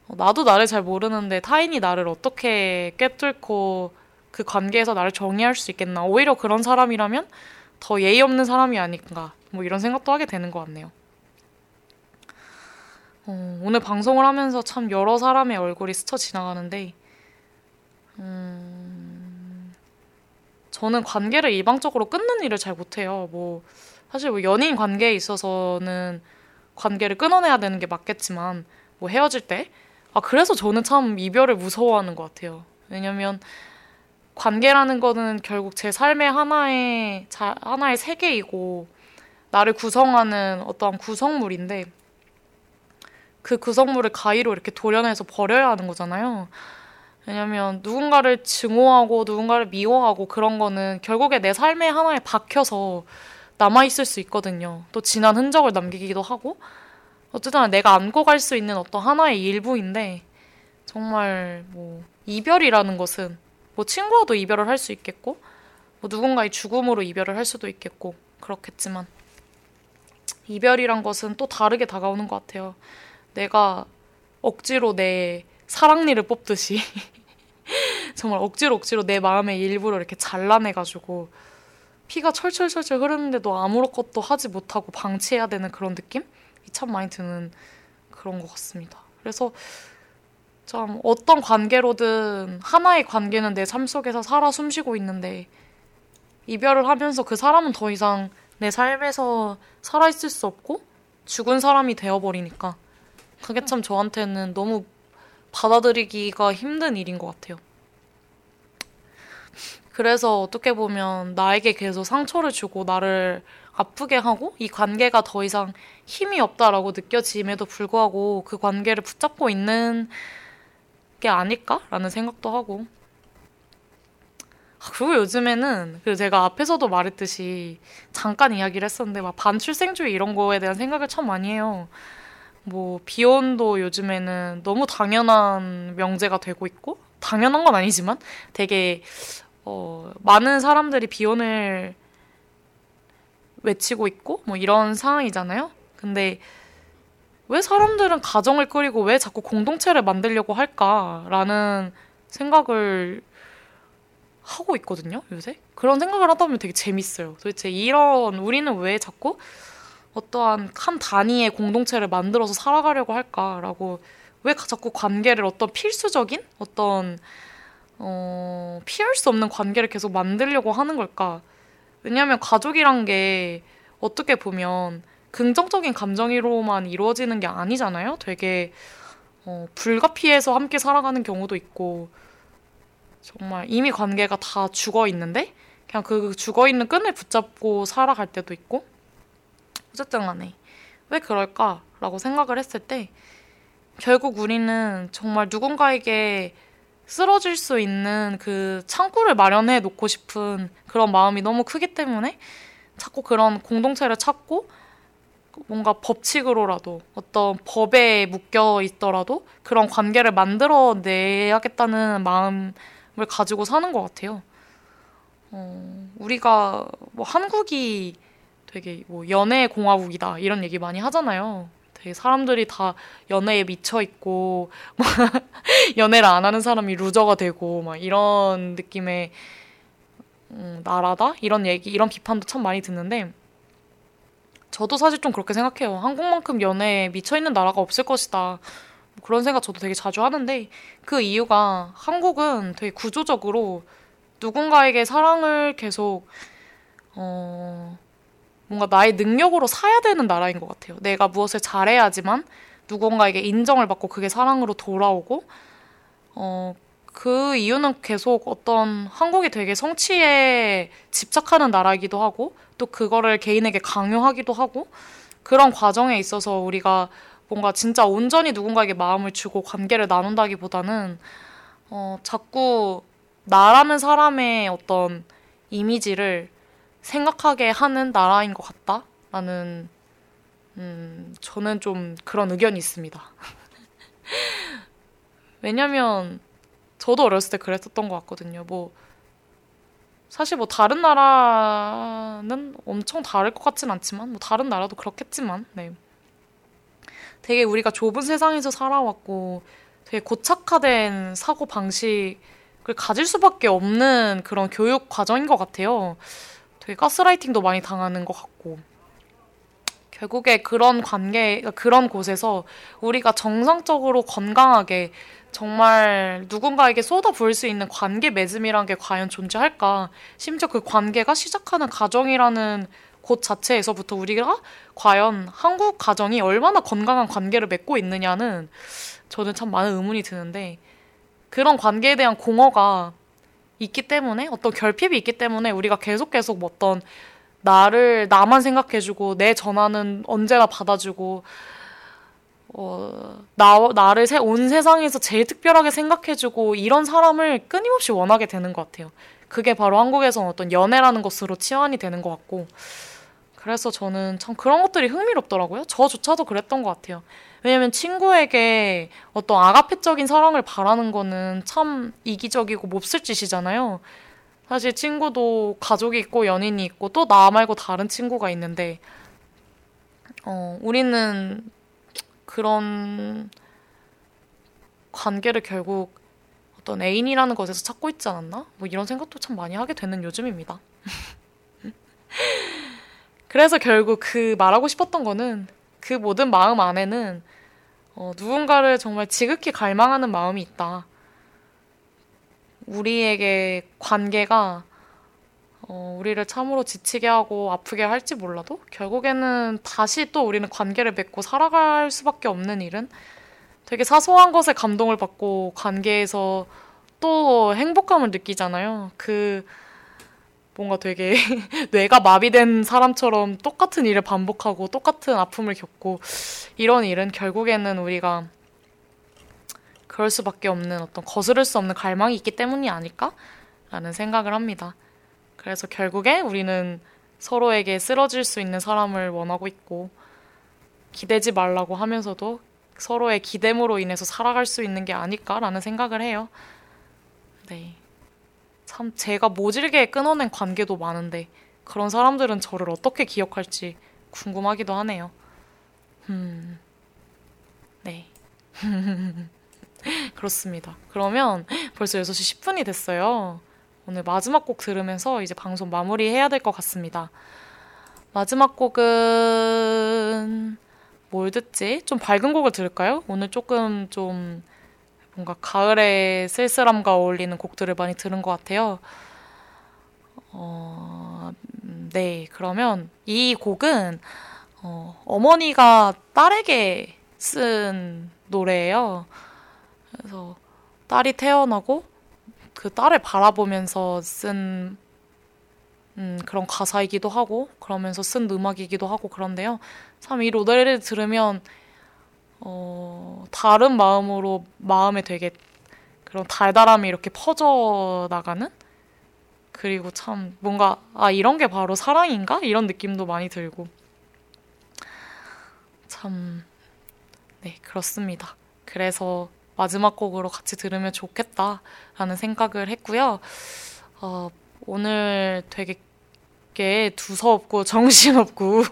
어, 나도 나를 잘 모르는데 타인이 나를 어떻게 꿰뚫고 그 관계에서 나를 정의할 수 있겠나. 오히려 그런 사람이라면 더 예의 없는 사람이 아닌가. 뭐 이런 생각도 하게 되는 것 같네요. 어, 오늘 방송을 하면서 참 여러 사람의 얼굴이 스쳐 지나가는데, 음, 저는 관계를 일방적으로 끊는 일을 잘 못해요. 뭐, 사실 뭐 연인 관계에 있어서는 관계를 끊어내야 되는 게 맞겠지만, 뭐 헤어질 때, 아, 그래서 저는 참 이별을 무서워하는 것 같아요. 왜냐면, 관계라는 거는 결국 제 삶의 하나의, 자, 하나의 세계이고, 나를 구성하는 어떠한 구성물인데, 그 구성물을 가위로 이렇게 도려내서 버려야 하는 거잖아요. 왜냐면 누군가를 증오하고 누군가를 미워하고 그런 거는 결국에 내 삶의 하나에 박혀서 남아 있을 수 있거든요. 또 지난 흔적을 남기기도 하고 어쨌든 내가 안고 갈 수 있는 어떤 하나의 일부인데 정말 뭐 이별이라는 것은 뭐 친구와도 이별을 할 수 있겠고 뭐 누군가의 죽음으로 이별을 할 수도 있겠고 그렇겠지만 이별이란 것은 또 다르게 다가오는 것 같아요. 내가 억지로 내 사랑니를 뽑듯이 정말 억지로 억지로 내 마음의 일부를 이렇게 잘라내가지고 피가 철철철철 흐르는데도 아무것도 하지 못하고 방치해야 되는 그런 느낌이 참 많이 드는 그런 것 같습니다. 그래서 참 어떤 관계로든 하나의 관계는 내 삶 속에서 살아 숨쉬고 있는데 이별을 하면서 그 사람은 더 이상 내 삶에서 살아있을 수 없고 죽은 사람이 되어버리니까 그게 참 저한테는 너무 받아들이기가 힘든 일인 것 같아요. 그래서 어떻게 보면 나에게 계속 상처를 주고 나를 아프게 하고 이 관계가 더 이상 힘이 없다라고 느껴짐에도 불구하고 그 관계를 붙잡고 있는 게 아닐까라는 생각도 하고. 아, 그리고 요즘에는 그 제가 앞에서도 말했듯이 잠깐 이야기를 했었는데 막 반출생주의 이런 거에 대한 생각을 참 많이 해요. 뭐 비혼도 요즘에는 너무 당연한 명제가 되고 있고 당연한 건 아니지만 되게 어, 많은 사람들이 비혼을 외치고 있고 뭐 이런 상황이잖아요. 근데 왜 사람들은 가정을 꾸리고 왜 자꾸 공동체를 만들려고 할까라는 생각을 하고 있거든요, 요새. 그런 생각을 하다 보면 되게 재밌어요. 도대체 이런 우리는 왜 자꾸 어떠한 한 단위의 공동체를 만들어서 살아가려고 할까라고 왜 자꾸 관계를 어떤 필수적인 어떤 어, 피할 수 없는 관계를 계속 만들려고 하는 걸까? 왜냐하면 가족이란 게 어떻게 보면 긍정적인 감정으로만 이루어지는 게 아니잖아요. 되게 어, 불가피해서 함께 살아가는 경우도 있고 정말 이미 관계가 다 죽어 있는데 그냥 그 죽어 있는 끈을 붙잡고 살아갈 때도 있고 어쨌든 간에 왜 그럴까라고 생각을 했을 때 결국 우리는 정말 누군가에게 쓰러질 수 있는 그 창구를 마련해 놓고 싶은 그런 마음이 너무 크기 때문에 자꾸 그런 공동체를 찾고 뭔가 법칙으로라도 어떤 법에 묶여 있더라도 그런 관계를 만들어 내야겠다는 마음을 가지고 사는 것 같아요. 어, 우리가 뭐 한국이 되게 뭐 연애 공화국이다 이런 얘기 많이 하잖아요. 되게 사람들이 다 연애에 미쳐 있고 연애를 안 하는 사람이 루저가 되고 막 이런 느낌의 음, 나라다 이런 얘기 이런 비판도 참 많이 듣는데 저도 사실 좀 그렇게 생각해요. 한국만큼 연애에 미쳐 있는 나라가 없을 것이다. 뭐 그런 생각 저도 되게 자주 하는데 그 이유가 한국은 되게 구조적으로 누군가에게 사랑을 계속 어 뭔가 나의 능력으로 사야 되는 나라인 것 같아요. 내가 무엇을 잘해야지만 누군가에게 인정을 받고 그게 사랑으로 돌아오고, 어, 그 이유는 계속 어떤 한국이 되게 성취에 집착하는 나라이기도 하고, 또 그거를 개인에게 강요하기도 하고, 그런 과정에 있어서 우리가 뭔가 진짜 온전히 누군가에게 마음을 주고 관계를 나눈다기보다는, 어, 자꾸 나라는 사람의 어떤 이미지를 생각하게 하는 나라인 것 같다라는 음, 저는 좀 그런 의견이 있습니다. 왜냐면 저도 어렸을 때 그랬었던 것 같거든요. 뭐 사실 뭐 다른 나라는 엄청 다를 것 같진 않지만 뭐 다른 나라도 그렇겠지만 네. 되게 우리가 좁은 세상에서 살아왔고 되게 고착화된 사고 방식을 가질 수밖에 없는 그런 교육 과정인 것 같아요. 되게 가스라이팅도 많이 당하는 것 같고 결국에 그런 관계 그런 곳에서 우리가 정상적으로 건강하게 정말 누군가에게 쏟아 부을 수 있는 관계 맺음이란 게 과연 존재할까? 심지어 그 관계가 시작하는 가정이라는 곳 자체에서부터 우리가 과연 한국 가정이 얼마나 건강한 관계를 맺고 있느냐는 저는 참 많은 의문이 드는데 그런 관계에 대한 공허가 있기 때문에 어떤 결핍이 있기 때문에 우리가 계속 계속 뭐 어떤 나를 나만 생각해주고 내 전화는 언제나 받아주고 어, 나, 나를 세, 온 세상에서 제일 특별하게 생각해주고 이런 사람을 끊임없이 원하게 되는 것 같아요. 그게 바로 한국에서 어떤 연애라는 것으로 치환이 되는 것 같고 그래서 저는 참 그런 것들이 흥미롭더라고요. 저조차도 그랬던 것 같아요. 왜냐면 친구에게 어떤 아가페적인 사랑을 바라는 거는 참 이기적이고 몹쓸 짓이잖아요. 사실 친구도 가족이 있고 연인이 있고 또 나 말고 다른 친구가 있는데, 어, 우리는 그런 관계를 결국 어떤 애인이라는 것에서 찾고 있지 않았나? 뭐 이런 생각도 참 많이 하게 되는 요즘입니다. 그래서 결국 그 말하고 싶었던 거는 그 모든 마음 안에는 어, 누군가를 정말 지극히 갈망하는 마음이 있다. 우리에게 관계가 어, 우리를 참으로 지치게 하고 아프게 할지 몰라도 결국에는 다시 또 우리는 관계를 맺고 살아갈 수밖에 없는 일은 되게 사소한 것에 감동을 받고 관계에서 또 행복감을 느끼잖아요. 그 뭔가 되게 뇌가 마비된 사람처럼 똑같은 일을 반복하고 똑같은 아픔을 겪고 이런 일은 결국에는 우리가 그럴 수밖에 없는 어떤 거스를 수 없는 갈망이 있기 때문이 아닐까라는 생각을 합니다. 그래서 결국에 우리는 서로에게 쓰러질 수 있는 사람을 원하고 있고 기대지 말라고 하면서도 서로의 기대므로 인해서 살아갈 수 있는 게 아닐까라는 생각을 해요. 네. 참 제가 모질게 끊어낸 관계도 많은데 그런 사람들은 저를 어떻게 기억할지 궁금하기도 하네요. 음, 네. 그렇습니다. 그러면 벌써 6시 10분이 됐어요. 오늘 마지막 곡 들으면서 이제 방송 마무리해야 될 것 같습니다. 마지막 곡은 뭘 듣지? 좀 밝은 곡을 들을까요? 오늘 조금 좀 뭔가 가을의 쓸쓸함과 어울리는 곡들을 많이 들은 것 같아요. 어, 음, 네, 그러면 이 곡은 어, 어머니가 딸에게 쓴 노래예요. 그래서 딸이 태어나고 그 딸을 바라보면서 쓴 음, 그런 가사이기도 하고 그러면서 쓴 음악이기도 하고 그런데요. 참 이 노래를 들으면 어, 다른 마음으로 마음에 되게 그런 달달함이 이렇게 퍼져 나가는 그리고 참 뭔가 아 이런 게 바로 사랑인가 이런 느낌도 많이 들고 참 네 그렇습니다. 그래서 마지막 곡으로 같이 들으면 좋겠다라는 생각을 했고요. 어, 오늘 되게 두서없고 정신없고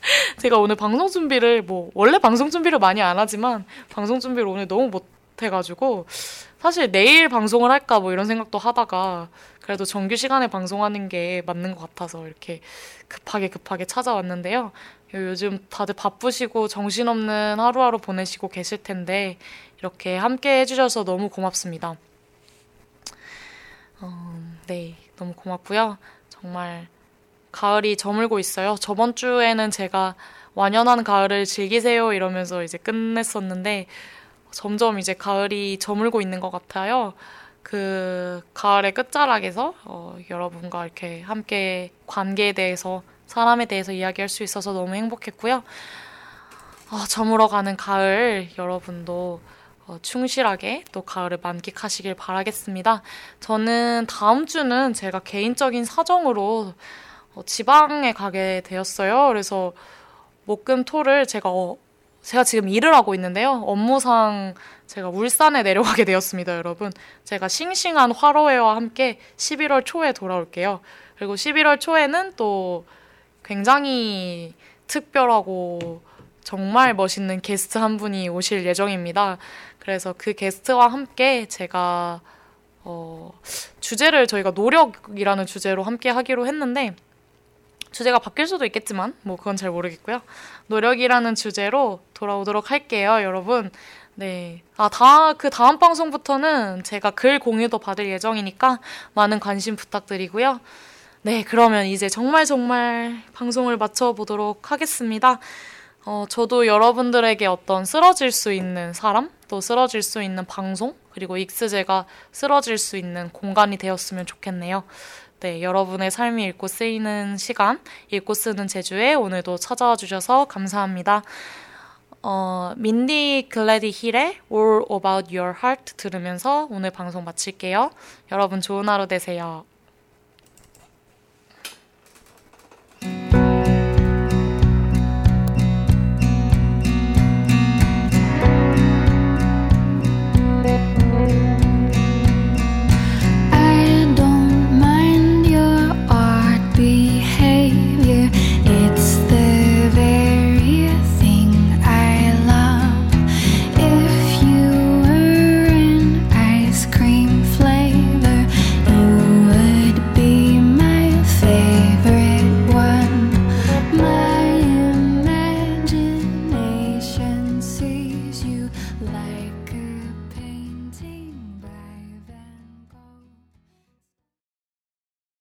제가 오늘 방송 준비를 뭐 원래 방송 준비를 많이 안 하지만 방송 준비를 오늘 너무 못 해가지고 사실 내일 방송을 할까 뭐 이런 생각도 하다가 그래도 정규 시간에 방송하는 게 맞는 것 같아서 이렇게 급하게 급하게 찾아왔는데요. 요즘 다들 바쁘시고 정신없는 하루하루 보내시고 계실 텐데 이렇게 함께 해주셔서 너무 고맙습니다. 어, 네, 너무 고맙고요. 정말 가을이 저물고 있어요. 저번 주에는 제가 완연한 가을을 즐기세요 이러면서 이제 끝냈었는데 점점 이제 가을이 저물고 있는 것 같아요. 그 가을의 끝자락에서 어, 여러분과 이렇게 함께 관계에 대해서 사람에 대해서 이야기할 수 있어서 너무 행복했고요. 어, 저물어가는 가을 여러분도 어, 충실하게 또 가을을 만끽하시길 바라겠습니다. 저는 다음 주는 제가 개인적인 사정으로 어, 지방에 가게 되었어요. 그래서 목금 토를 제가 어, 제가 지금 일을 하고 있는데요. 업무상 제가 울산에 내려가게 되었습니다, 여러분. 제가 싱싱한 화로회와 함께 11월 초에 돌아올게요. 그리고 11월 초에는 또 굉장히 특별하고 정말 멋있는 게스트 한 분이 오실 예정입니다. 그래서 그 게스트와 함께 제가 어, 주제를 저희가 노력이라는 주제로 함께 하기로 했는데 주제가 바뀔 수도 있겠지만 뭐 그건 잘 모르겠고요. 노력이라는 주제로 돌아오도록 할게요, 여러분. 네. 아, 다, 그 다음 방송부터는 제가 글 공유도 받을 예정이니까 많은 관심 부탁드리고요. 네, 그러면 이제 정말 정말 방송을 마쳐보도록 하겠습니다. 어, 저도 여러분들에게 어떤 쓰러질 수 있는 사람, 또 쓰러질 수 있는 방송, 그리고 익스제가 쓰러질 수 있는 공간이 되었으면 좋겠네요. 네, 여러분의 삶이 읽고 쓰이는 시간, 읽고 쓰는 제주에 오늘도 찾아와 주셔서 감사합니다. 어, 민디 글래디 힐의 All About Your Heart 들으면서 오늘 방송 마칠게요. 여러분 좋은 하루 되세요.